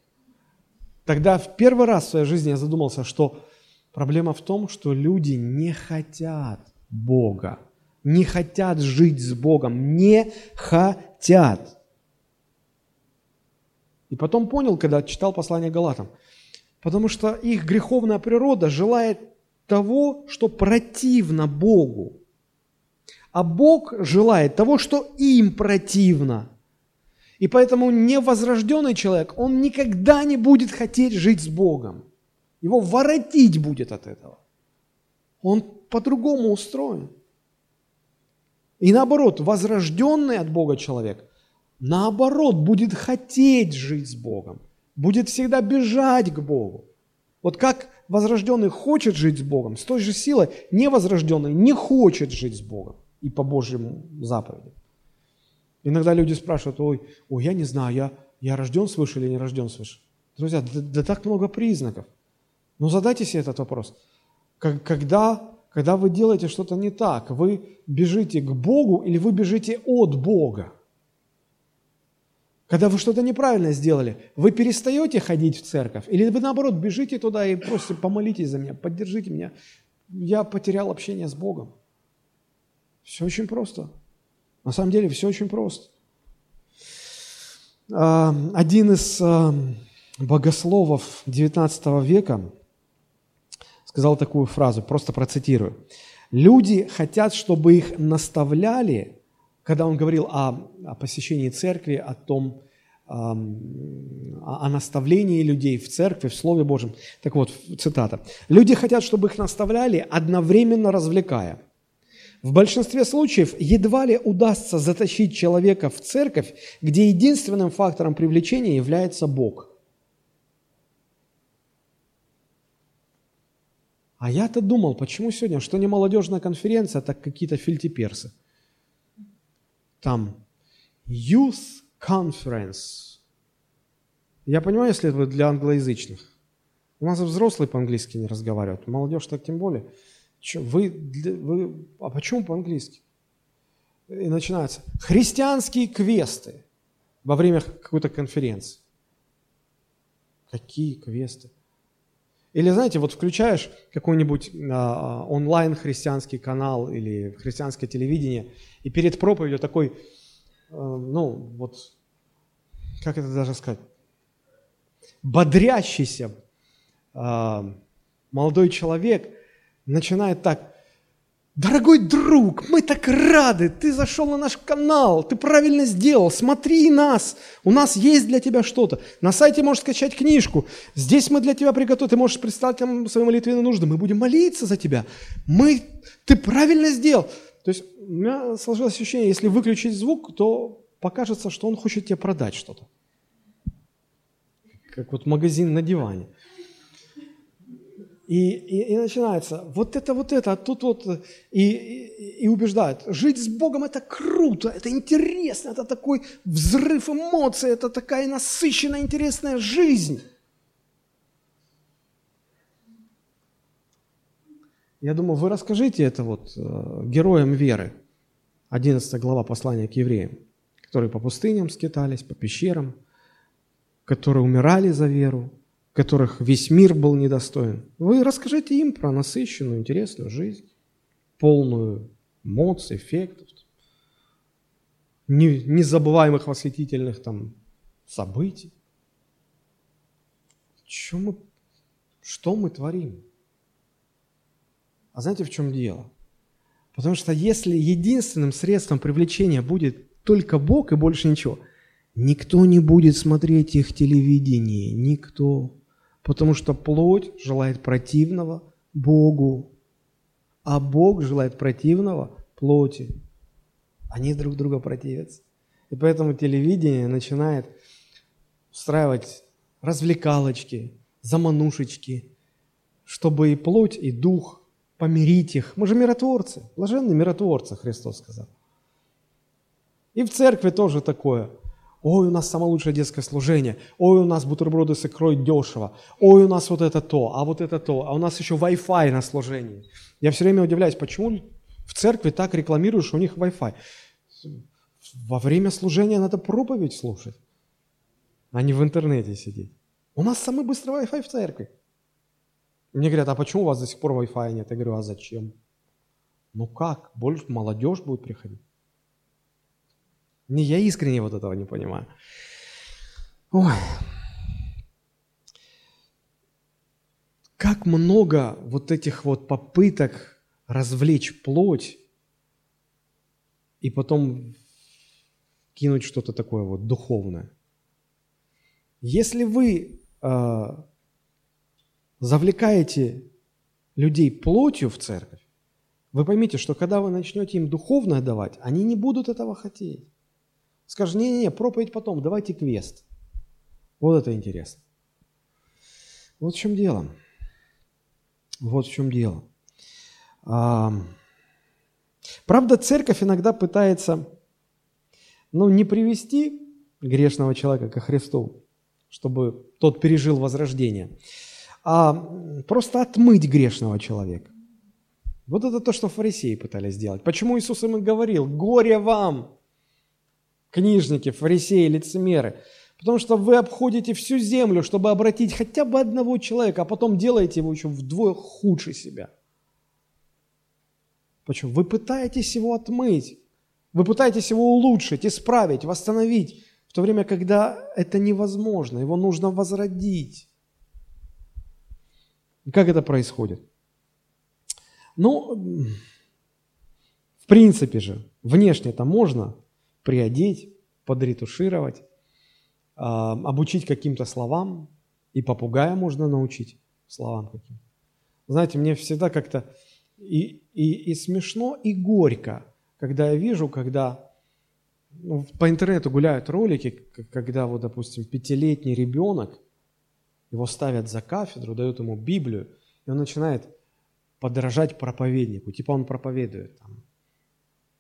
Тогда в первый раз в своей жизни я задумался, что проблема в том, что люди не хотят Бога, не хотят жить с Богом, не хотят. И потом понял, когда читал послание Галатам, потому что их греховная природа желает того, что противно Богу. А Бог желает того, что им противно. И поэтому невозрожденный человек, он никогда не будет хотеть жить с Богом. Его воротить будет от этого. Он по-другому устроен. И наоборот, возрожденный от Бога человек наоборот, будет хотеть жить с Богом, будет всегда бежать к Богу. Вот как возрожденный хочет жить с Богом, с той же силой невозрожденный не хочет жить с Богом и по Божьему заповеди. Иногда люди спрашивают, ой, ой я не знаю, я, я рожден свыше или не рожден свыше. Друзья, да, да так много признаков. Но задайте себе этот вопрос. Когда, когда вы делаете что-то не так, вы бежите к Богу или вы бежите от Бога? Когда вы что-то неправильно сделали, вы перестаете ходить в церковь? Или вы наоборот бежите туда и просто помолитесь за меня, поддержите меня? Я потерял общение с Богом. Все очень просто. На самом деле все очень просто. А, один из а, богословов XIX века сказал такую фразу, просто процитирую. Люди хотят, чтобы их наставляли, когда он говорил о, о посещении церкви, о том, о, о наставлении людей в церкви, в Слове Божьем. Так вот, цитата. «Люди хотят, чтобы их наставляли, одновременно развлекая. В большинстве случаев едва ли удастся затащить человека в церковь, где единственным фактором привлечения является Бог. А я-то думал, почему сегодня, что не молодежная конференция, так какие-то фильтиперсы. Там Youth Conference. Я понимаю, если это для англоязычных. У нас взрослые по-английски не разговаривают, молодежь так тем более – вы, вы, а почему по-английски? И начинается. Христианские квесты во время какой-то конференции. Какие квесты? Или, знаете, вот включаешь какой-нибудь а, онлайн христианский канал или христианское телевидение, и перед проповедью такой, а, ну, вот, как это даже сказать, бодрящийся а, молодой человек – начинает так. Дорогой друг, мы так рады, ты зашел на наш канал, ты правильно сделал, смотри нас, у нас есть для тебя что-то. На сайте можешь скачать книжку, здесь мы для тебя приготовили, ты можешь представить нам свои молитвенные нужды, мы будем молиться за тебя. Мы, ты правильно сделал. То есть у меня сложилось ощущение, если выключить звук, то покажется, что он хочет тебе продать что-то. Как вот магазин на диване. И, и, и начинается вот это, вот это, а тут вот, и, и, и убеждают, жить с Богом это круто, это интересно, это такой взрыв эмоций, это такая насыщенная, интересная жизнь. Я думаю, вы расскажите это вот э, героям веры, 11 глава послания к евреям, которые по пустыням скитались, по пещерам, которые умирали за веру, которых весь мир был недостоин. Вы расскажите им про насыщенную, интересную жизнь, полную эмоций, эффектов, незабываемых восхитительных там событий. Что мы, что мы творим? А знаете, в чем дело? Потому что если единственным средством привлечения будет только Бог и больше ничего, никто не будет смотреть их телевидение, никто потому что плоть желает противного Богу, а Бог желает противного плоти. Они друг друга противятся. И поэтому телевидение начинает устраивать развлекалочки, заманушечки, чтобы и плоть, и дух помирить их. Мы же миротворцы, блаженные миротворцы, Христос сказал. И в церкви тоже такое – Ой, у нас самое лучшее детское служение. Ой, у нас бутерброды с икрой дешево. Ой, у нас вот это то, а вот это то. А у нас еще Wi-Fi на служении. Я все время удивляюсь, почему в церкви так рекламируют, что у них Wi-Fi. Во время служения надо проповедь слушать, а не в интернете сидеть. У нас самый быстрый Wi-Fi в церкви. Мне говорят, а почему у вас до сих пор Wi-Fi нет? Я говорю, а зачем? Ну как? Больше молодежь будет приходить. Не, я искренне вот этого не понимаю. Ой. Как много вот этих вот попыток развлечь плоть и потом кинуть что-то такое вот духовное. Если вы э, завлекаете людей плотью в церковь, вы поймите, что когда вы начнете им духовное давать, они не будут этого хотеть. Скажешь, не-не-не, проповедь потом, давайте квест. Вот это интересно. Вот в чем дело. Вот в чем дело. А, правда, церковь иногда пытается, ну, не привести грешного человека ко Христу, чтобы тот пережил возрождение, а просто отмыть грешного человека. Вот это то, что фарисеи пытались сделать. Почему Иисус им говорил, горе вам, книжники, фарисеи, лицемеры. Потому что вы обходите всю землю, чтобы обратить хотя бы одного человека, а потом делаете его еще вдвое худше себя. Почему? Вы пытаетесь его отмыть, вы пытаетесь его улучшить, исправить, восстановить, в то время, когда это невозможно, его нужно возродить. И как это происходит? Ну, в принципе же, внешне это можно, приодеть, подретушировать, а, обучить каким-то словам, и попугая можно научить словам каким. Знаете, мне всегда как-то И, и, и смешно, и горько, когда я вижу, когда ну, по интернету гуляют ролики, когда вот, допустим, пятилетний ребенок, его ставят за кафедру, дают ему Библию, и он начинает подражать проповеднику. Типа он проповедует там,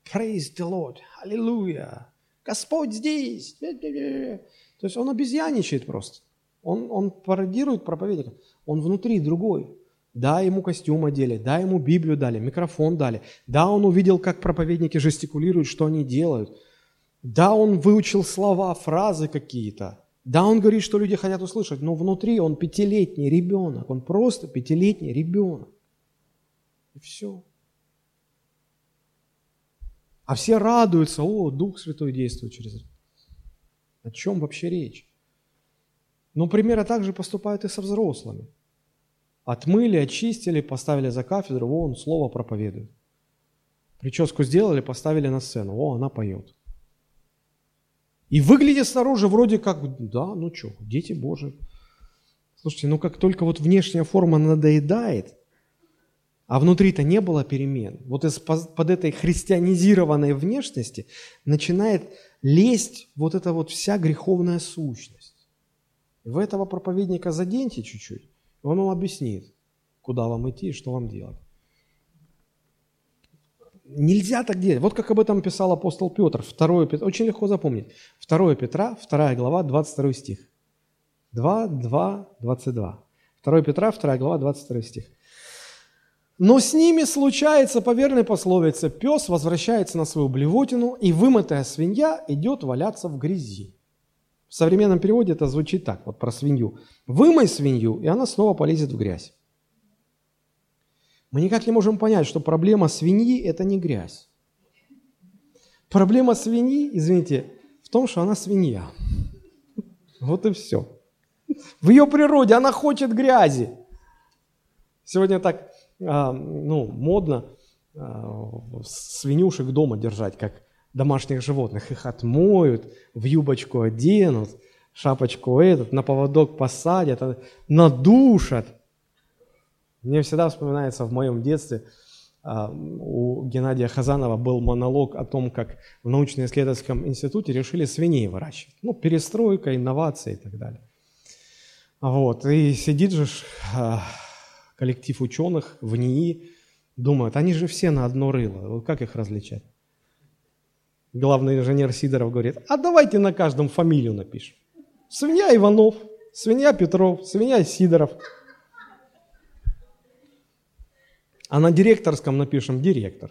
Praise the Lord, Аллилуйя, Господь здесь. То есть он обезьяничает просто. Он, он пародирует проповедника. Он внутри другой. Да, ему костюм одели, да, ему Библию дали, микрофон дали. Да, он увидел, как проповедники жестикулируют, что они делают. Да, он выучил слова, фразы какие-то. Да, он говорит, что люди хотят услышать, но внутри он пятилетний ребенок, он просто пятилетний ребенок. И все. А все радуются, о, Дух Святой действует через это. О чем вообще речь? Но примерно так же поступают и со взрослыми. Отмыли, очистили, поставили за кафедру, о, он слово проповедует. Прическу сделали, поставили на сцену, о, она поет. И выглядит снаружи вроде как, да, ну что, дети Божии. Слушайте, ну как только вот внешняя форма надоедает, а внутри-то не было перемен, вот из, под этой христианизированной внешности начинает лезть вот эта вот вся греховная сущность. В этого проповедника заденьте чуть-чуть, и он вам объяснит, куда вам идти и что вам делать. Нельзя так делать. Вот как об этом писал апостол Петр. 2 Петра, очень легко запомнить. 2 Петра, 2 глава, 22 стих. 2, 2, 22. 2 Петра, 2 глава, 22 стих. Но с ними случается по верной пословице, пес возвращается на свою блевотину, и вымытая свинья идет валяться в грязи. В современном переводе это звучит так, вот про свинью. Вымой свинью, и она снова полезет в грязь. Мы никак не можем понять, что проблема свиньи – это не грязь. Проблема свиньи, извините, в том, что она свинья. Вот и все. В ее природе она хочет грязи. Сегодня так а, ну, модно а, свинюшек дома держать, как домашних животных. Их отмоют, в юбочку оденут, шапочку этот, на поводок посадят, а, надушат – мне всегда вспоминается в моем детстве, у Геннадия Хазанова был монолог о том, как в научно-исследовательском институте решили свиней выращивать. Ну, перестройка, инновации и так далее. Вот. И сидит же коллектив ученых в НИИ, думают, они же все на одно рыло, как их различать? Главный инженер Сидоров говорит, а давайте на каждом фамилию напишем. Свинья Иванов, свинья Петров, свинья Сидоров – А на директорском напишем «директор».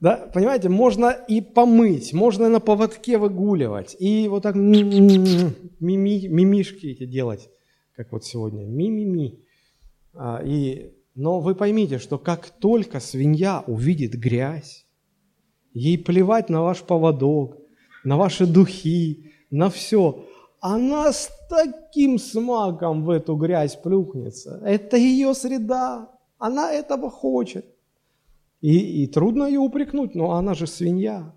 Да, понимаете, можно и помыть, можно на поводке выгуливать, и вот так мими, мимишки эти делать, как вот сегодня, ми-ми-ми. А, и, но вы поймите, что как только свинья увидит грязь, ей плевать на ваш поводок, на ваши духи, на все, она с таким смаком в эту грязь плюхнется. Это ее среда, она этого хочет. И, и трудно ее упрекнуть, но она же свинья.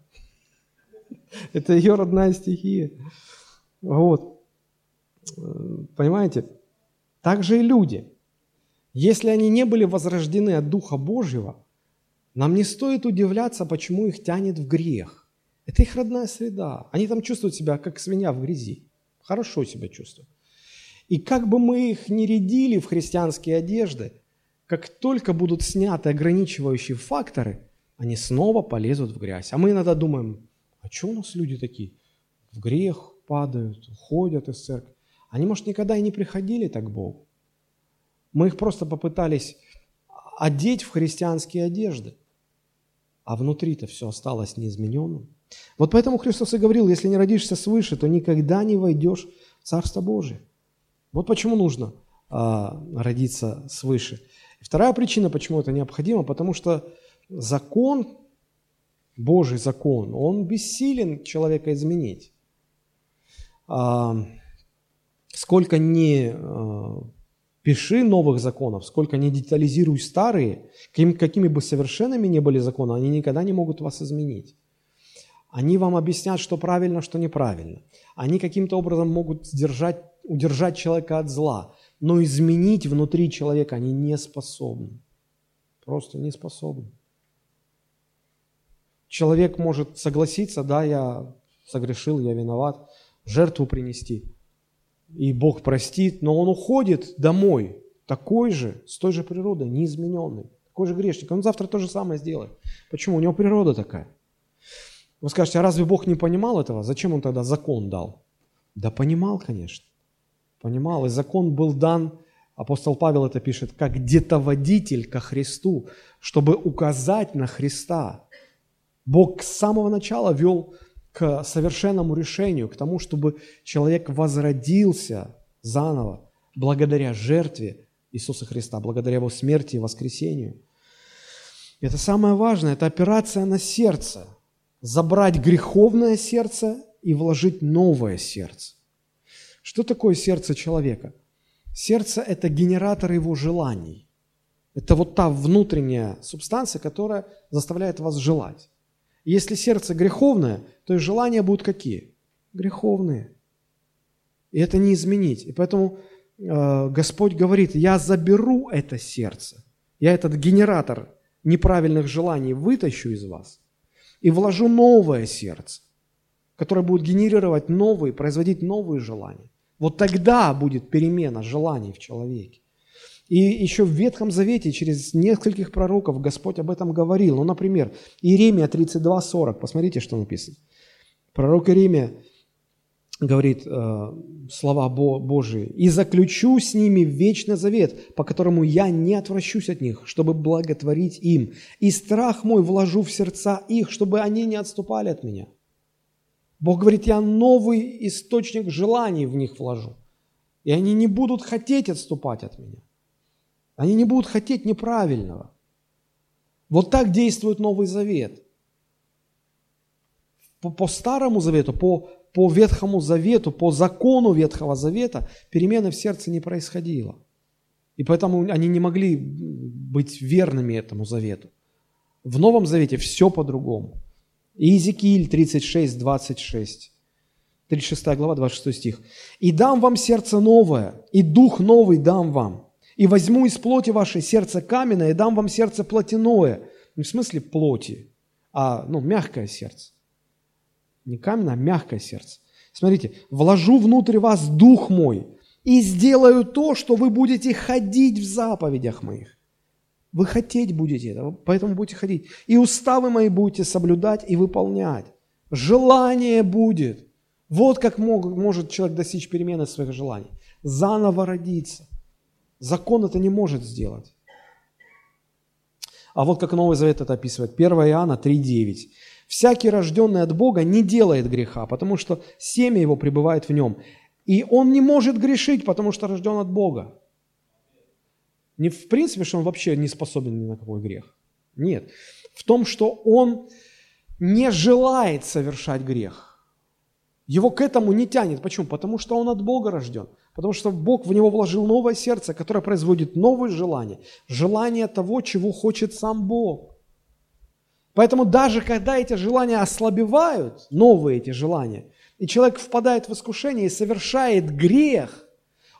Это ее родная стихия. Вот. Понимаете? Так же и люди. Если они не были возрождены от Духа Божьего, нам не стоит удивляться, почему их тянет в грех. Это их родная среда. Они там чувствуют себя, как свинья в грязи хорошо себя чувствуют. И как бы мы их не рядили в христианские одежды, как только будут сняты ограничивающие факторы, они снова полезут в грязь. А мы иногда думаем, а что у нас люди такие? В грех падают, уходят из церкви. Они, может, никогда и не приходили так к Богу. Мы их просто попытались одеть в христианские одежды, а внутри-то все осталось неизмененным. Вот поэтому Христос и говорил, если не родишься свыше, то никогда не войдешь в Царство Божие. Вот почему нужно а, родиться свыше. И вторая причина, почему это необходимо, потому что закон, Божий закон, он бессилен человека изменить. А, сколько не а, пиши новых законов, сколько не детализируй старые, какими бы совершенными ни были законы, они никогда не могут вас изменить. Они вам объяснят, что правильно, что неправильно. Они каким-то образом могут сдержать, удержать человека от зла. но изменить внутри человека они не способны. Просто не способны. Человек может согласиться, да, я согрешил, я виноват, жертву принести, и Бог простит, но он уходит домой, такой же, с той же природой, неизмененный, такой же грешник. Он завтра то же самое сделает. Почему? У него природа такая. Вы скажете, а разве Бог не понимал этого? Зачем он тогда закон дал? Да понимал, конечно. Понимал. И закон был дан, апостол Павел это пишет, как детоводитель ко Христу, чтобы указать на Христа. Бог с самого начала вел к совершенному решению, к тому, чтобы человек возродился заново благодаря жертве Иисуса Христа, благодаря Его смерти и воскресению. Это самое важное, это операция на сердце. Забрать греховное сердце и вложить новое сердце. Что такое сердце человека? Сердце – это генератор его желаний. Это вот та внутренняя субстанция, которая заставляет вас желать. Если сердце греховное, то и желания будут какие? Греховные. И это не изменить. И поэтому э, Господь говорит, я заберу это сердце, я этот генератор неправильных желаний вытащу из вас и вложу новое сердце, которое будет генерировать новые, производить новые желания. Вот тогда будет перемена желаний в человеке. И еще в Ветхом Завете через нескольких пророков Господь об этом говорил. Ну, например, Иеремия 32:40. Посмотрите, что написано. Пророк Иеремия говорит э, слова Божии. «И заключу с ними вечный завет, по которому я не отвращусь от них, чтобы благотворить им. И страх мой вложу в сердца их, чтобы они не отступали от меня». Бог говорит, я новый источник желаний в них вложу. И они не будут хотеть отступать от меня. Они не будут хотеть неправильного. Вот так действует Новый Завет. По, по Старому Завету, по, по Ветхому Завету, по закону Ветхого Завета перемены в сердце не происходило. И поэтому они не могли быть верными этому завету. В Новом Завете все по-другому. Иезекииль 36, 26. 36 глава, 26 стих. «И дам вам сердце новое, и дух новый дам вам, и возьму из плоти вашей сердце каменное и дам вам сердце плотяное. Не в смысле плоти, а ну, мягкое сердце. Не каменное, а мягкое сердце. Смотрите, вложу внутрь вас дух мой и сделаю то, что вы будете ходить в заповедях моих. Вы хотеть будете этого, поэтому будете ходить. И уставы мои будете соблюдать и выполнять. Желание будет. Вот как мог, может человек достичь перемены своих желаний. Заново родиться. Закон это не может сделать. А вот как Новый Завет это описывает. 1 Иоанна 3,9. «Всякий, рожденный от Бога, не делает греха, потому что семя его пребывает в нем. И он не может грешить, потому что рожден от Бога». Не в принципе, что он вообще не способен ни на какой грех. Нет. В том, что он не желает совершать грех. Его к этому не тянет. Почему? Потому что он от Бога рожден. Потому что Бог в него вложил новое сердце, которое производит новые желания. Желание того, чего хочет сам Бог. Поэтому даже когда эти желания ослабевают, новые эти желания, и человек впадает в искушение и совершает грех,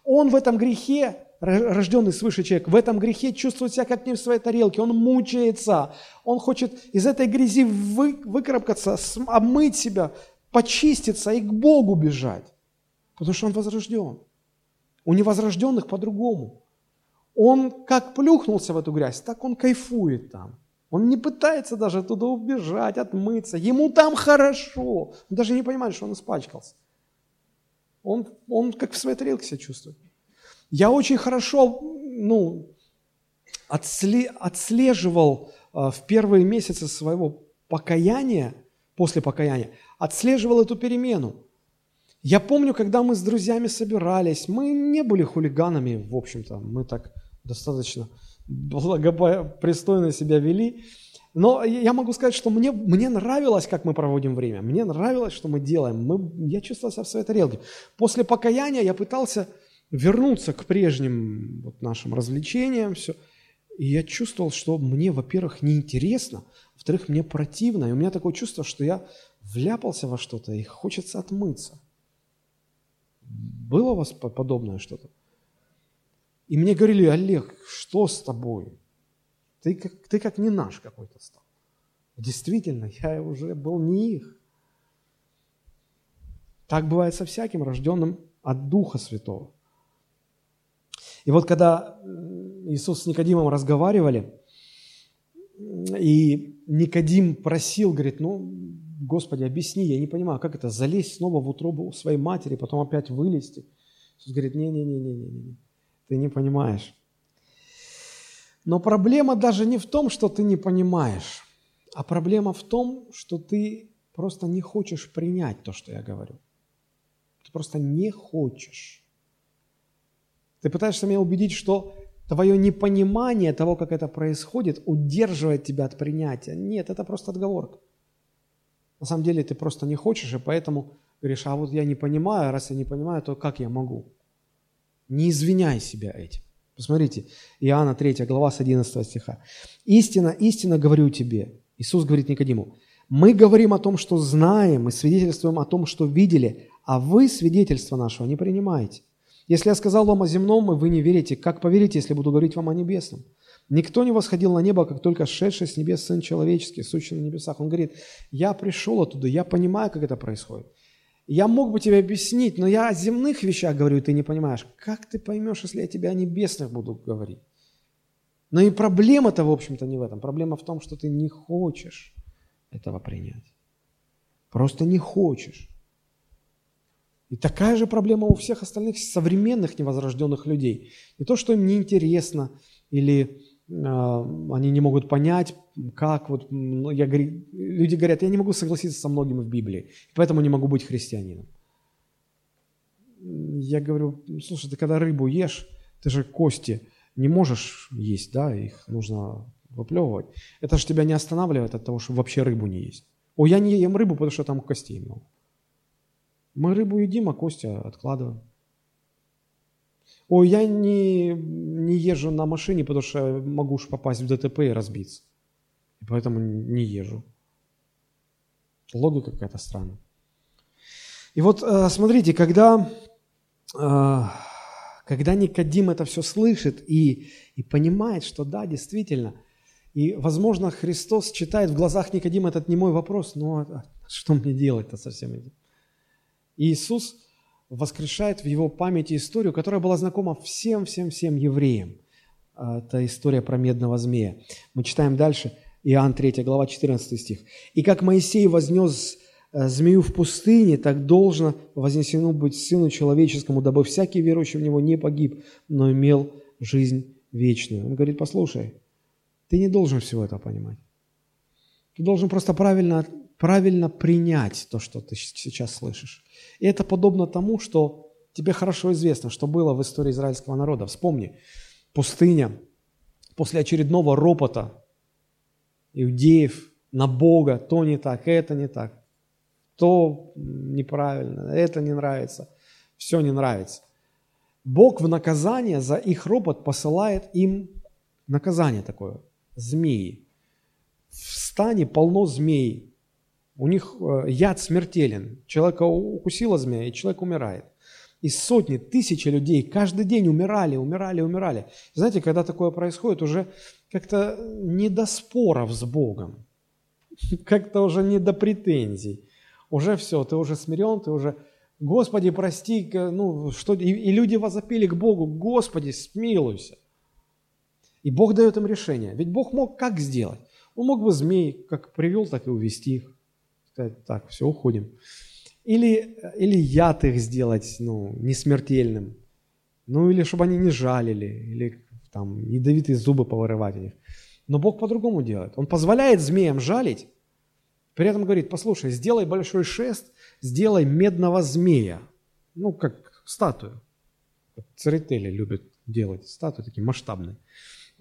он в этом грехе, рожденный свыше человек, в этом грехе чувствует себя как не в своей тарелке, он мучается, он хочет из этой грязи вы, выкарабкаться, омыть себя, почиститься и к Богу бежать, потому что он возрожден. У невозрожденных по-другому. Он как плюхнулся в эту грязь, так он кайфует там. Он не пытается даже туда убежать, отмыться. Ему там хорошо. Он даже не понимает, что он испачкался. Он, он как в своей тарелке себя чувствует. Я очень хорошо ну, отслеживал а, в первые месяцы своего покаяния, после покаяния, отслеживал эту перемену. Я помню, когда мы с друзьями собирались, мы не были хулиганами, в общем-то, мы так достаточно благопристойно себя вели. Но я могу сказать, что мне, мне нравилось, как мы проводим время. Мне нравилось, что мы делаем. Мы, я чувствовал себя в своей тарелке. После покаяния я пытался вернуться к прежним вот нашим развлечениям. Все. И я чувствовал, что мне, во-первых, неинтересно, во-вторых, мне противно. И у меня такое чувство, что я вляпался во что-то и хочется отмыться. Было у вас подобное что-то? И мне говорили, Олег, что с тобой? Ты как, ты как не наш какой-то стал. Действительно, я уже был не их. Так бывает со всяким, рожденным от Духа Святого. И вот когда Иисус с Никодимом разговаривали, и Никодим просил, говорит, ну, Господи, объясни, я не понимаю, как это, залезть снова в утробу своей матери, потом опять вылезти. Иисус говорит, не-не-не-не-не, ты не понимаешь. Но проблема даже не в том, что ты не понимаешь, а проблема в том, что ты просто не хочешь принять то, что я говорю. Ты просто не хочешь. Ты пытаешься меня убедить, что твое непонимание того, как это происходит, удерживает тебя от принятия. Нет, это просто отговорка. На самом деле ты просто не хочешь, и поэтому говоришь, а вот я не понимаю, раз я не понимаю, то как я могу? Не извиняй себя этим. Посмотрите, Иоанна 3 глава с 11 стиха. «Истина, истина говорю тебе». Иисус говорит Никодиму, «Мы говорим о том, что знаем, и свидетельствуем о том, что видели, а вы свидетельства нашего не принимаете. Если я сказал вам о земном, и вы не верите, как поверите, если буду говорить вам о небесном? Никто не восходил на небо, как только шедший с небес Сын Человеческий, сущий на небесах. Он говорит, я пришел оттуда, я понимаю, как это происходит. Я мог бы тебе объяснить, но я о земных вещах говорю, и ты не понимаешь. Как ты поймешь, если я тебе о небесных буду говорить? Но и проблема-то, в общем-то, не в этом. Проблема в том, что ты не хочешь этого принять. Просто не хочешь. И такая же проблема у всех остальных современных невозрожденных людей. Не то, что им неинтересно или они не могут понять, как вот, ну, я, люди говорят, я не могу согласиться со многими в Библии, поэтому не могу быть христианином. Я говорю, слушай, ты когда рыбу ешь, ты же кости не можешь есть, да, их нужно выплевывать. Это же тебя не останавливает от того, что вообще рыбу не есть. О, я не ем рыбу, потому что там костей много. Мы рыбу едим, а кости откладываем. Ой, я не, не езжу на машине, потому что могу уж попасть в ДТП и разбиться. И поэтому не езжу. Логика какая-то странная. И вот э, смотрите, когда, э, когда Никодим это все слышит и, и понимает, что да, действительно, и, возможно, Христос читает в глазах Никодима этот не мой вопрос, «Ну, а что мне делать-то со всем этим? Иисус воскрешает в его памяти историю, которая была знакома всем-всем-всем евреям. Это история про медного змея. Мы читаем дальше, Иоанн 3 глава, 14 стих. «И как Моисей вознес э, змею в пустыне, так должно вознесено быть Сыну Человеческому, дабы всякий верующий в Него не погиб, но имел жизнь вечную». Он говорит, послушай, ты не должен всего этого понимать. Ты должен просто правильно правильно принять то, что ты сейчас слышишь. И это подобно тому, что тебе хорошо известно, что было в истории израильского народа. Вспомни, пустыня после очередного ропота иудеев на Бога, то не так, это не так, то неправильно, это не нравится, все не нравится. Бог в наказание за их ропот посылает им наказание такое, змеи. В стане полно змей, у них э, яд смертелен. Человека укусила змея, и человек умирает. И сотни, тысячи людей каждый день умирали, умирали, умирали. Знаете, когда такое происходит, уже как-то не до споров с Богом, как-то уже не до претензий. Уже все, ты уже смирен, ты уже, Господи, прости, ну, что, и, и люди возопили к Богу, Господи, смилуйся. И Бог дает им решение. Ведь Бог мог как сделать? Он мог бы змей как привел, так и увести их сказать, так, все, уходим. Или, или яд их сделать, ну, не смертельным. Ну, или чтобы они не жалили, или там ядовитые зубы повырывать у них. Но Бог по-другому делает. Он позволяет змеям жалить, при этом говорит, послушай, сделай большой шест, сделай медного змея. Ну, как статую. Церетели любят делать статуи такие масштабные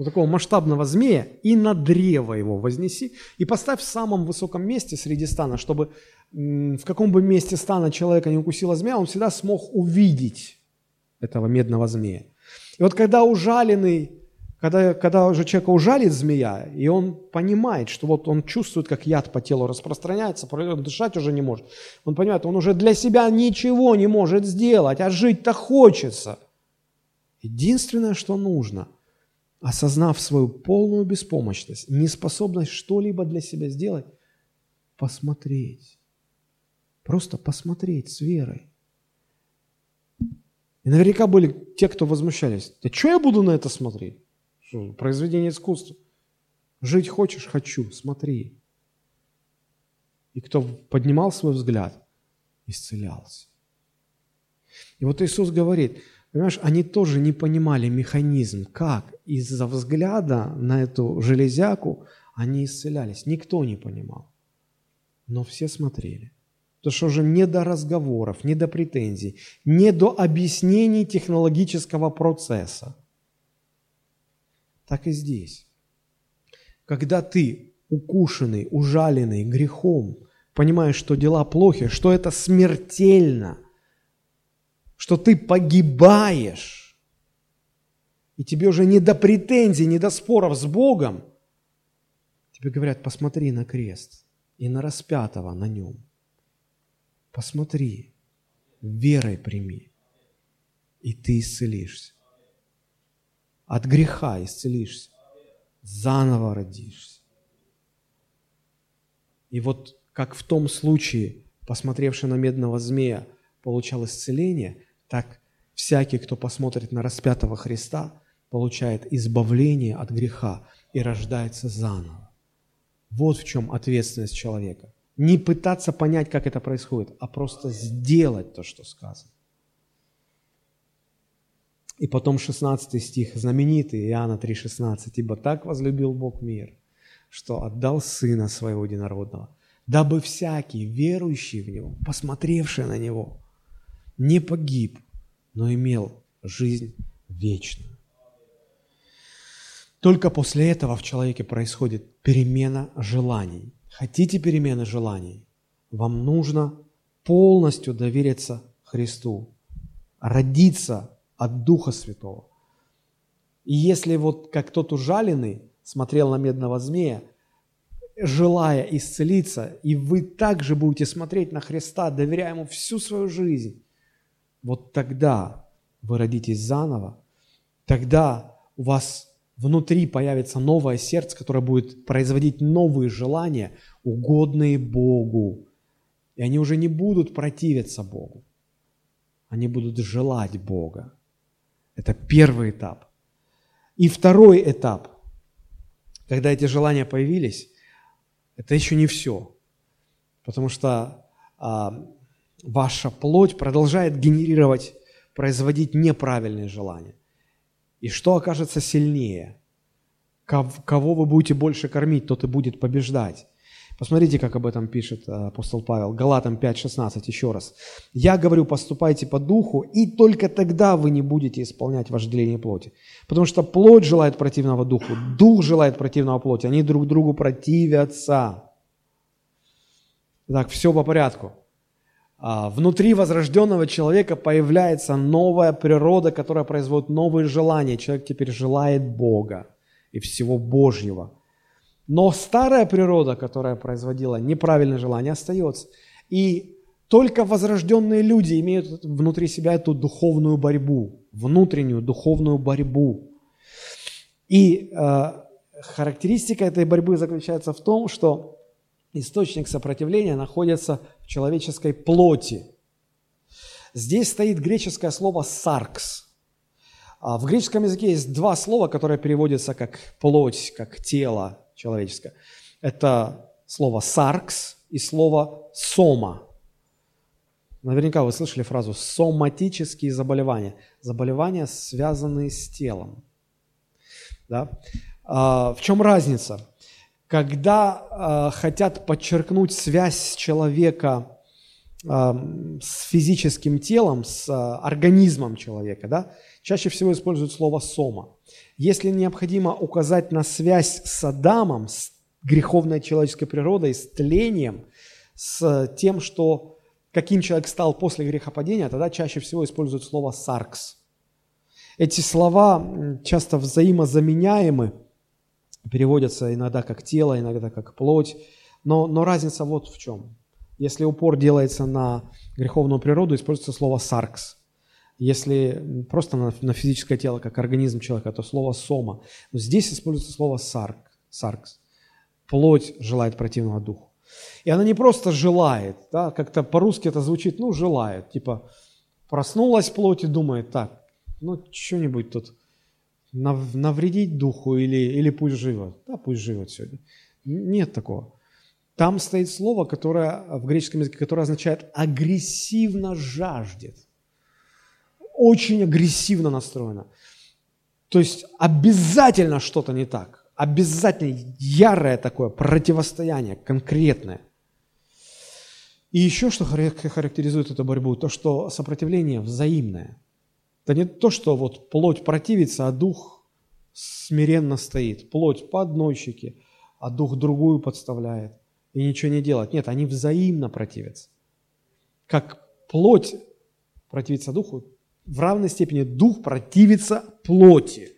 вот такого масштабного змея, и на древо его вознеси, и поставь в самом высоком месте среди стана, чтобы в каком бы месте стана человека не укусила змея, он всегда смог увидеть этого медного змея. И вот когда ужаленный, когда, когда уже человека ужалит змея, и он понимает, что вот он чувствует, как яд по телу распространяется, дышать уже не может, он понимает, он уже для себя ничего не может сделать, а жить-то хочется – Единственное, что нужно, осознав свою полную беспомощность, неспособность что-либо для себя сделать, посмотреть. Просто посмотреть с верой. И наверняка были те, кто возмущались. Да что я буду на это смотреть? Что, произведение искусства. Жить хочешь? Хочу. Смотри. И кто поднимал свой взгляд, исцелялся. И вот Иисус говорит, понимаешь, они тоже не понимали механизм, как из-за взгляда на эту железяку они исцелялись. Никто не понимал. Но все смотрели. Потому что уже не до разговоров, не до претензий, не до объяснений технологического процесса. Так и здесь. Когда ты укушенный, ужаленный грехом, понимаешь, что дела плохи, что это смертельно, что ты погибаешь, и тебе уже не до претензий, не до споров с Богом, тебе говорят, посмотри на крест и на распятого на нем – Посмотри, верой прими, и ты исцелишься. От греха исцелишься, заново родишься. И вот как в том случае, посмотревший на медного змея, получал исцеление, так всякий, кто посмотрит на распятого Христа, получает избавление от греха и рождается заново. Вот в чем ответственность человека – не пытаться понять, как это происходит, а просто сделать то, что сказано. И потом 16 стих, знаменитый Иоанна 3,16. «Ибо так возлюбил Бог мир, что отдал Сына Своего Единородного, дабы всякий, верующий в Него, посмотревший на Него, не погиб, но имел жизнь вечную». Только после этого в человеке происходит перемена желаний – Хотите перемены желаний? Вам нужно полностью довериться Христу, родиться от Духа Святого. И если вот как тот ужаленный смотрел на медного змея, желая исцелиться, и вы также будете смотреть на Христа, доверяя Ему всю свою жизнь, вот тогда вы родитесь заново, тогда у вас внутри появится новое сердце, которое будет производить новые желания, угодные Богу. И они уже не будут противиться Богу. Они будут желать Бога. Это первый этап. И второй этап, когда эти желания появились, это еще не все. Потому что а, ваша плоть продолжает генерировать, производить неправильные желания. И что окажется сильнее? Кого вы будете больше кормить, тот и будет побеждать. Посмотрите, как об этом пишет э, апостол Павел. Галатам 5.16 еще раз. «Я говорю, поступайте по духу, и только тогда вы не будете исполнять вожделение плоти. Потому что плоть желает противного духу, дух желает противного плоти. Они друг другу противятся». Так, все по порядку. А, внутри возрожденного человека появляется новая природа, которая производит новые желания. Человек теперь желает Бога и всего Божьего. Но старая природа, которая производила неправильное желание, остается. И только возрожденные люди имеют внутри себя эту духовную борьбу, внутреннюю духовную борьбу. И э, характеристика этой борьбы заключается в том, что источник сопротивления находится в человеческой плоти. Здесь стоит греческое слово «саркс». А в греческом языке есть два слова, которые переводятся как плоть, как тело человеческое. Это слово «саркс» и слово «сома». Наверняка вы слышали фразу «соматические заболевания». Заболевания, связанные с телом. Да? А, в чем разница? Когда э, хотят подчеркнуть связь человека э, с физическим телом, с э, организмом человека, да, чаще всего используют слово «сома». Если необходимо указать на связь с Адамом, с греховной человеческой природой, с тлением, с тем, что каким человек стал после грехопадения, тогда чаще всего используют слово «саркс». Эти слова часто взаимозаменяемы – переводятся иногда как тело, иногда как плоть. Но, но разница вот в чем. Если упор делается на греховную природу, используется слово «саркс». Если просто на, на физическое тело, как организм человека, то слово «сома». Но здесь используется слово «сарк», «саркс». Плоть желает противного духу. И она не просто желает, да, как-то по-русски это звучит, ну, желает, типа проснулась плоть и думает, так, ну, что-нибудь тут навредить духу или, или пусть живет. Да, пусть живет сегодня. Нет такого. Там стоит слово, которое в греческом языке, которое означает агрессивно жаждет. Очень агрессивно настроено. То есть обязательно что-то не так. Обязательно ярое такое противостояние, конкретное. И еще что характеризует эту борьбу, то, что сопротивление взаимное. Это не то, что вот плоть противится, а дух смиренно стоит. Плоть по одной щеке, а дух другую подставляет и ничего не делает. Нет, они взаимно противятся. Как плоть противится духу, в равной степени дух противится плоти.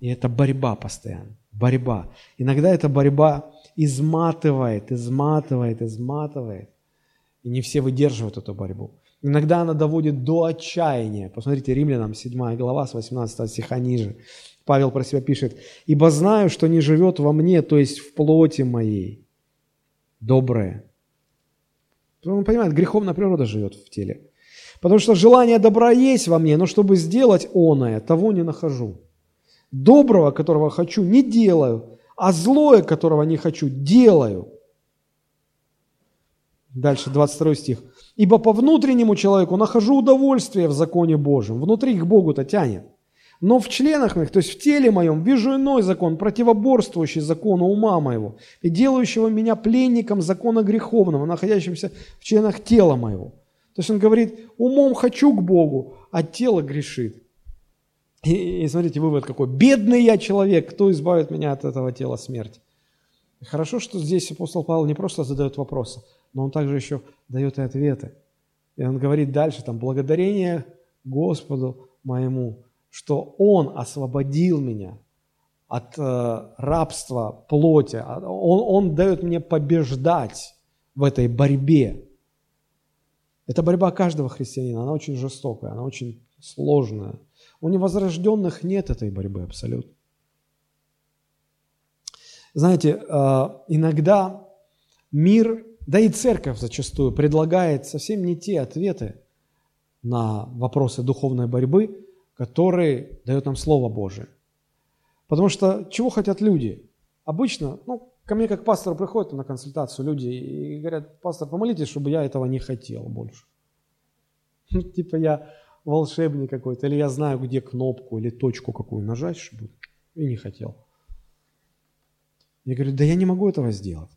И это борьба постоянно, борьба. Иногда эта борьба изматывает, изматывает, изматывает. И не все выдерживают эту борьбу. Иногда она доводит до отчаяния. Посмотрите, Римлянам 7 глава с 18 стиха ниже. Павел про себя пишет, «Ибо знаю, что не живет во мне, то есть в плоти моей, доброе». Он понимает, греховная природа живет в теле. Потому что желание добра есть во мне, но чтобы сделать оное, того не нахожу. Доброго, которого хочу, не делаю, а злое, которого не хочу, делаю. Дальше 22 стих. «Ибо по внутреннему человеку нахожу удовольствие в законе Божьем». Внутри их Богу-то тянет. Но в членах моих, то есть в теле моем, вижу иной закон, противоборствующий закону ума моего и делающего меня пленником закона греховного, находящимся в членах тела моего. То есть он говорит, умом хочу к Богу, а тело грешит. И, и смотрите, вывод какой. Бедный я человек, кто избавит меня от этого тела смерти? Хорошо, что здесь апостол Павел не просто задает вопросы, но он также еще дает и ответы. И он говорит дальше, там, благодарение Господу моему, что Он освободил меня от э, рабства плоти. Он, он дает мне побеждать в этой борьбе. Это борьба каждого христианина, она очень жестокая, она очень сложная. У невозрожденных нет этой борьбы абсолютно. Знаете, э, иногда мир, да и церковь зачастую предлагает совсем не те ответы на вопросы духовной борьбы, которые дает нам Слово Божие. Потому что чего хотят люди? Обычно, ну, ко мне как пастору приходят на консультацию люди и говорят, пастор, помолитесь, чтобы я этого не хотел больше. Ну, типа я волшебник какой-то, или я знаю, где кнопку или точку какую нажать, чтобы и не хотел. Я говорю, да я не могу этого сделать.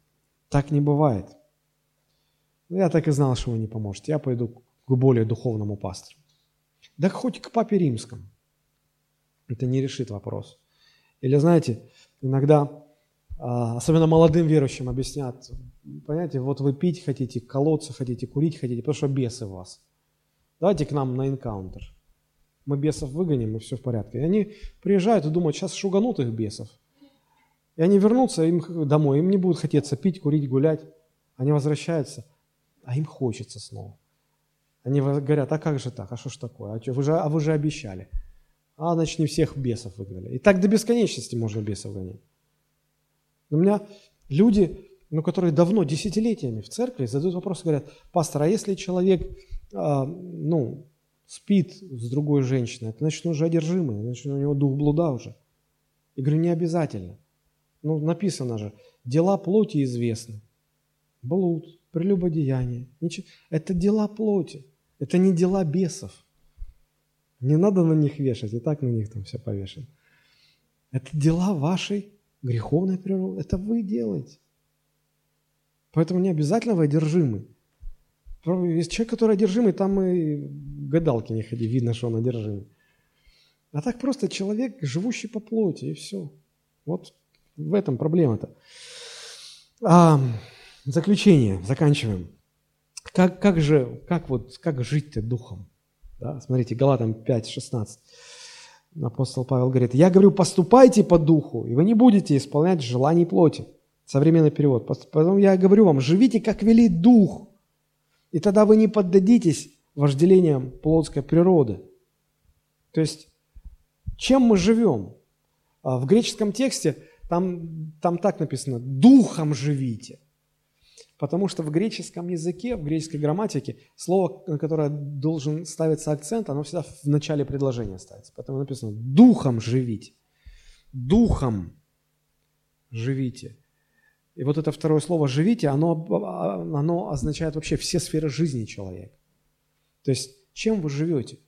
Так не бывает. Ну, я так и знал, что вы не поможете. Я пойду к более духовному пастору. Да хоть к папе римскому. Это не решит вопрос. Или, знаете, иногда, а, особенно молодым верующим, объяснят, понимаете, вот вы пить хотите, колоться хотите, курить хотите, потому что бесы в вас. Давайте к нам на энкаунтер. Мы бесов выгоним, и все в порядке. И они приезжают и думают, сейчас шуганут их бесов. И они вернутся им домой, им не будет хотеться пить, курить, гулять. Они возвращаются, а им хочется снова. Они говорят, а как же так, а что ж такое, а, что, вы, же, а вы же обещали. А, значит, не всех бесов выгнали. И так до бесконечности можно бесов гонять. У меня люди, ну, которые давно, десятилетиями в церкви, задают вопрос, говорят, пастор, а если человек, а, ну, спит с другой женщиной, это значит, он уже одержимый, значит, у него дух блуда уже. Я говорю, не обязательно. Ну, написано же, дела плоти известны. Блуд, прелюбодеяние. Ничего. Это дела плоти. Это не дела бесов. Не надо на них вешать, и так на них там все повешено. Это дела вашей греховной природы. Это вы делаете. Поэтому не обязательно вы одержимы. Есть человек, который одержимый, там и гадалки не ходи, видно, что он одержимый. А так просто человек, живущий по плоти, и все. Вот в этом проблема-то. А, заключение, заканчиваем. Как, как же, как вот, как жить-то духом? Да? Смотрите, Галатам 5, 16. Апостол Павел говорит, я говорю, поступайте по духу, и вы не будете исполнять желаний плоти. Современный перевод. Потом я говорю вам, живите, как велит дух, и тогда вы не поддадитесь вожделением плотской природы. То есть, чем мы живем? А в греческом тексте там, там так написано «духом живите». Потому что в греческом языке, в греческой грамматике слово, на которое должен ставиться акцент, оно всегда в начале предложения ставится. Поэтому написано «духом живите». Духом живите. И вот это второе слово «живите», оно, оно означает вообще все сферы жизни человека. То есть чем вы живете?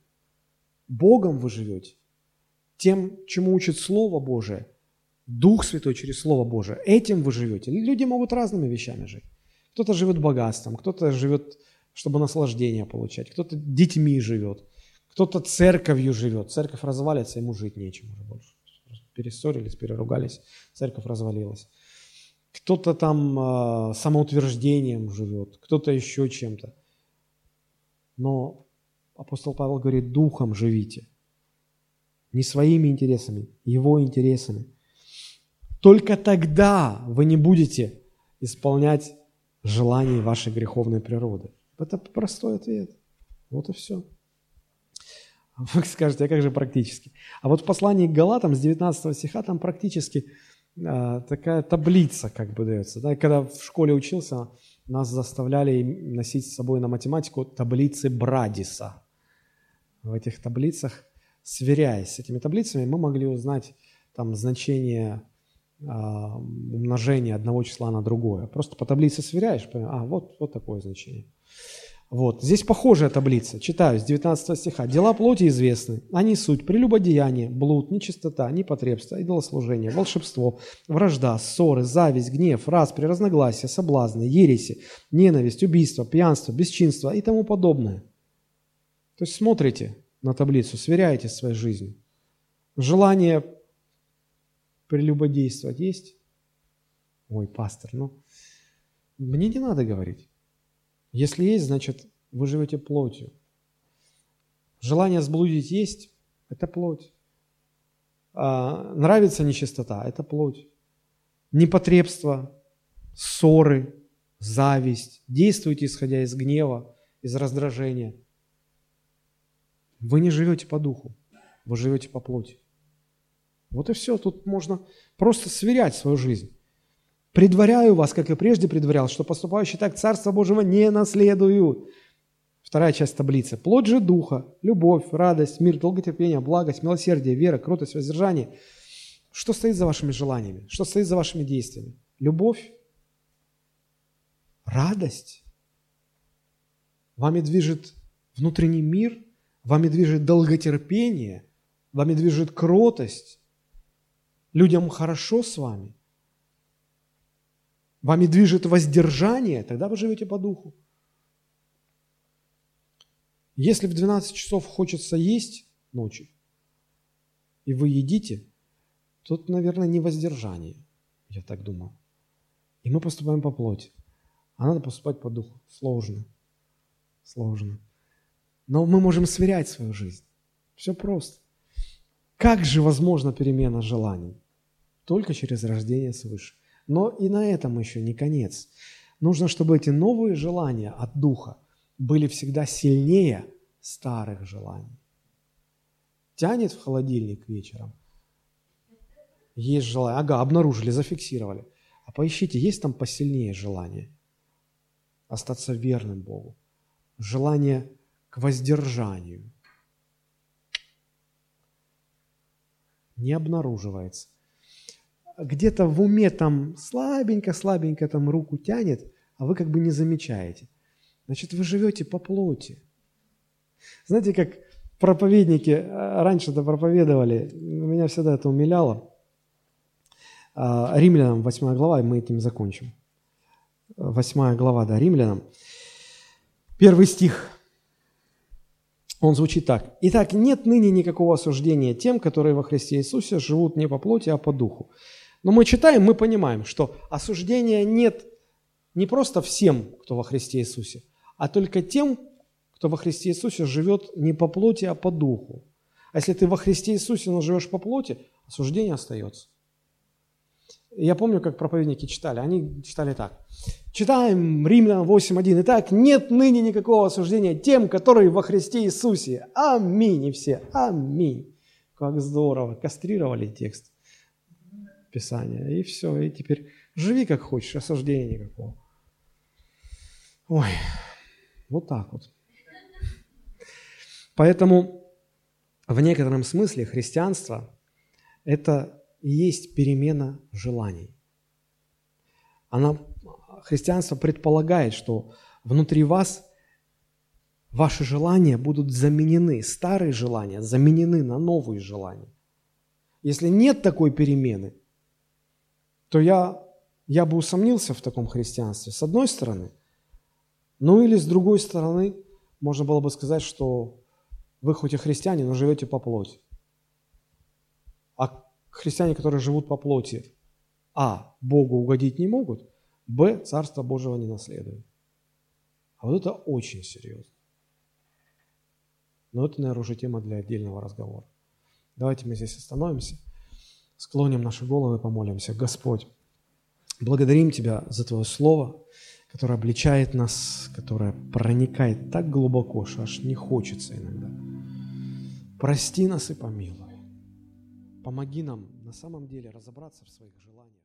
Богом вы живете. Тем, чему учит Слово Божие, Дух Святой через Слово Божие. Этим вы живете. Люди могут разными вещами жить. Кто-то живет богатством, кто-то живет, чтобы наслаждение получать, кто-то детьми живет, кто-то церковью живет. Церковь развалится, ему жить нечем уже больше. Перессорились, переругались, церковь развалилась. Кто-то там э, самоутверждением живет, кто-то еще чем-то. Но апостол Павел говорит, духом живите. Не своими интересами, его интересами. Только тогда вы не будете исполнять желаний вашей греховной природы. Это простой ответ. Вот и все. Вы скажете, а как же практически? А вот в послании к Галатам с 19 стиха там практически а, такая таблица как бы дается. Да? Когда в школе учился, нас заставляли носить с собой на математику таблицы Брадиса. В этих таблицах, сверяясь с этими таблицами, мы могли узнать там значение умножение одного числа на другое. Просто по таблице сверяешь, а вот, вот такое значение. Вот. Здесь похожая таблица. Читаю с 19 стиха. «Дела плоти известны. Они суть прелюбодеяние, блуд, нечистота, непотребство, идолослужение, волшебство, вражда, ссоры, зависть, гнев, распри, разногласия, соблазны, ереси, ненависть, убийство, пьянство, бесчинство и тому подобное». То есть смотрите на таблицу, сверяете с своей жизнью. Желание прелюбодействовать есть? Ой, пастор, ну, мне не надо говорить. Если есть, значит, вы живете плотью. Желание сблудить есть – это плоть. А, нравится нечистота – это плоть. Непотребство, ссоры, зависть. Действуйте, исходя из гнева, из раздражения. Вы не живете по духу, вы живете по плоти. Вот и все. Тут можно просто сверять свою жизнь. Предваряю вас, как и прежде предварял, что поступающие так Царство Божьего не наследуют. Вторая часть таблицы. Плод же Духа, любовь, радость, мир, долготерпение, благость, милосердие, вера, кротость, воздержание. Что стоит за вашими желаниями? Что стоит за вашими действиями? Любовь? Радость? Вами движет внутренний мир? Вами движет долготерпение? Вами движет кротость? Людям хорошо с вами, вами движет воздержание, тогда вы живете по духу. Если в 12 часов хочется есть ночью, и вы едите, тут, наверное, не воздержание, я так думаю. И мы поступаем по плоти. А надо поступать по духу. Сложно. Сложно. Но мы можем сверять свою жизнь. Все просто. Как же возможна перемена желаний? Только через рождение свыше. Но и на этом еще не конец. Нужно, чтобы эти новые желания от Духа были всегда сильнее старых желаний. Тянет в холодильник вечером. Есть желание. Ага, обнаружили, зафиксировали. А поищите, есть там посильнее желание остаться верным Богу. Желание к воздержанию – не обнаруживается. Где-то в уме там слабенько-слабенько там руку тянет, а вы как бы не замечаете. Значит, вы живете по плоти. Знаете, как проповедники э, раньше-то проповедовали, меня всегда это умиляло. А, Римлянам 8 глава, и мы этим закончим. 8 глава, да, Римлянам. Первый стих. Он звучит так. «Итак, нет ныне никакого осуждения тем, которые во Христе Иисусе живут не по плоти, а по духу». Но мы читаем, мы понимаем, что осуждения нет не просто всем, кто во Христе Иисусе, а только тем, кто во Христе Иисусе живет не по плоти, а по духу. А если ты во Христе Иисусе, но живешь по плоти, осуждение остается. Я помню, как проповедники читали. Они читали так. Читаем Римлянам 8.1. Итак, нет ныне никакого осуждения тем, которые во Христе Иисусе. Аминь. И все. Аминь. Как здорово. Кастрировали текст Писания. И все. И теперь живи как хочешь, осуждения никакого. Ой, вот так вот. Поэтому в некотором смысле христианство – это и есть перемена желаний. Она, христианство предполагает, что внутри вас ваши желания будут заменены, старые желания заменены на новые желания. Если нет такой перемены, то я, я бы усомнился в таком христианстве, с одной стороны. Ну или с другой стороны, можно было бы сказать, что вы хоть и христиане, но живете по плоти. А христиане, которые живут по плоти, а, Богу угодить не могут, б, Царство Божьего не наследуют. А вот это очень серьезно. Но это, наверное, уже тема для отдельного разговора. Давайте мы здесь остановимся, склоним наши головы и помолимся. Господь, благодарим Тебя за Твое Слово, которое обличает нас, которое проникает так глубоко, что аж не хочется иногда. Прости нас и помилуй. Помоги нам на самом деле разобраться в своих желаниях.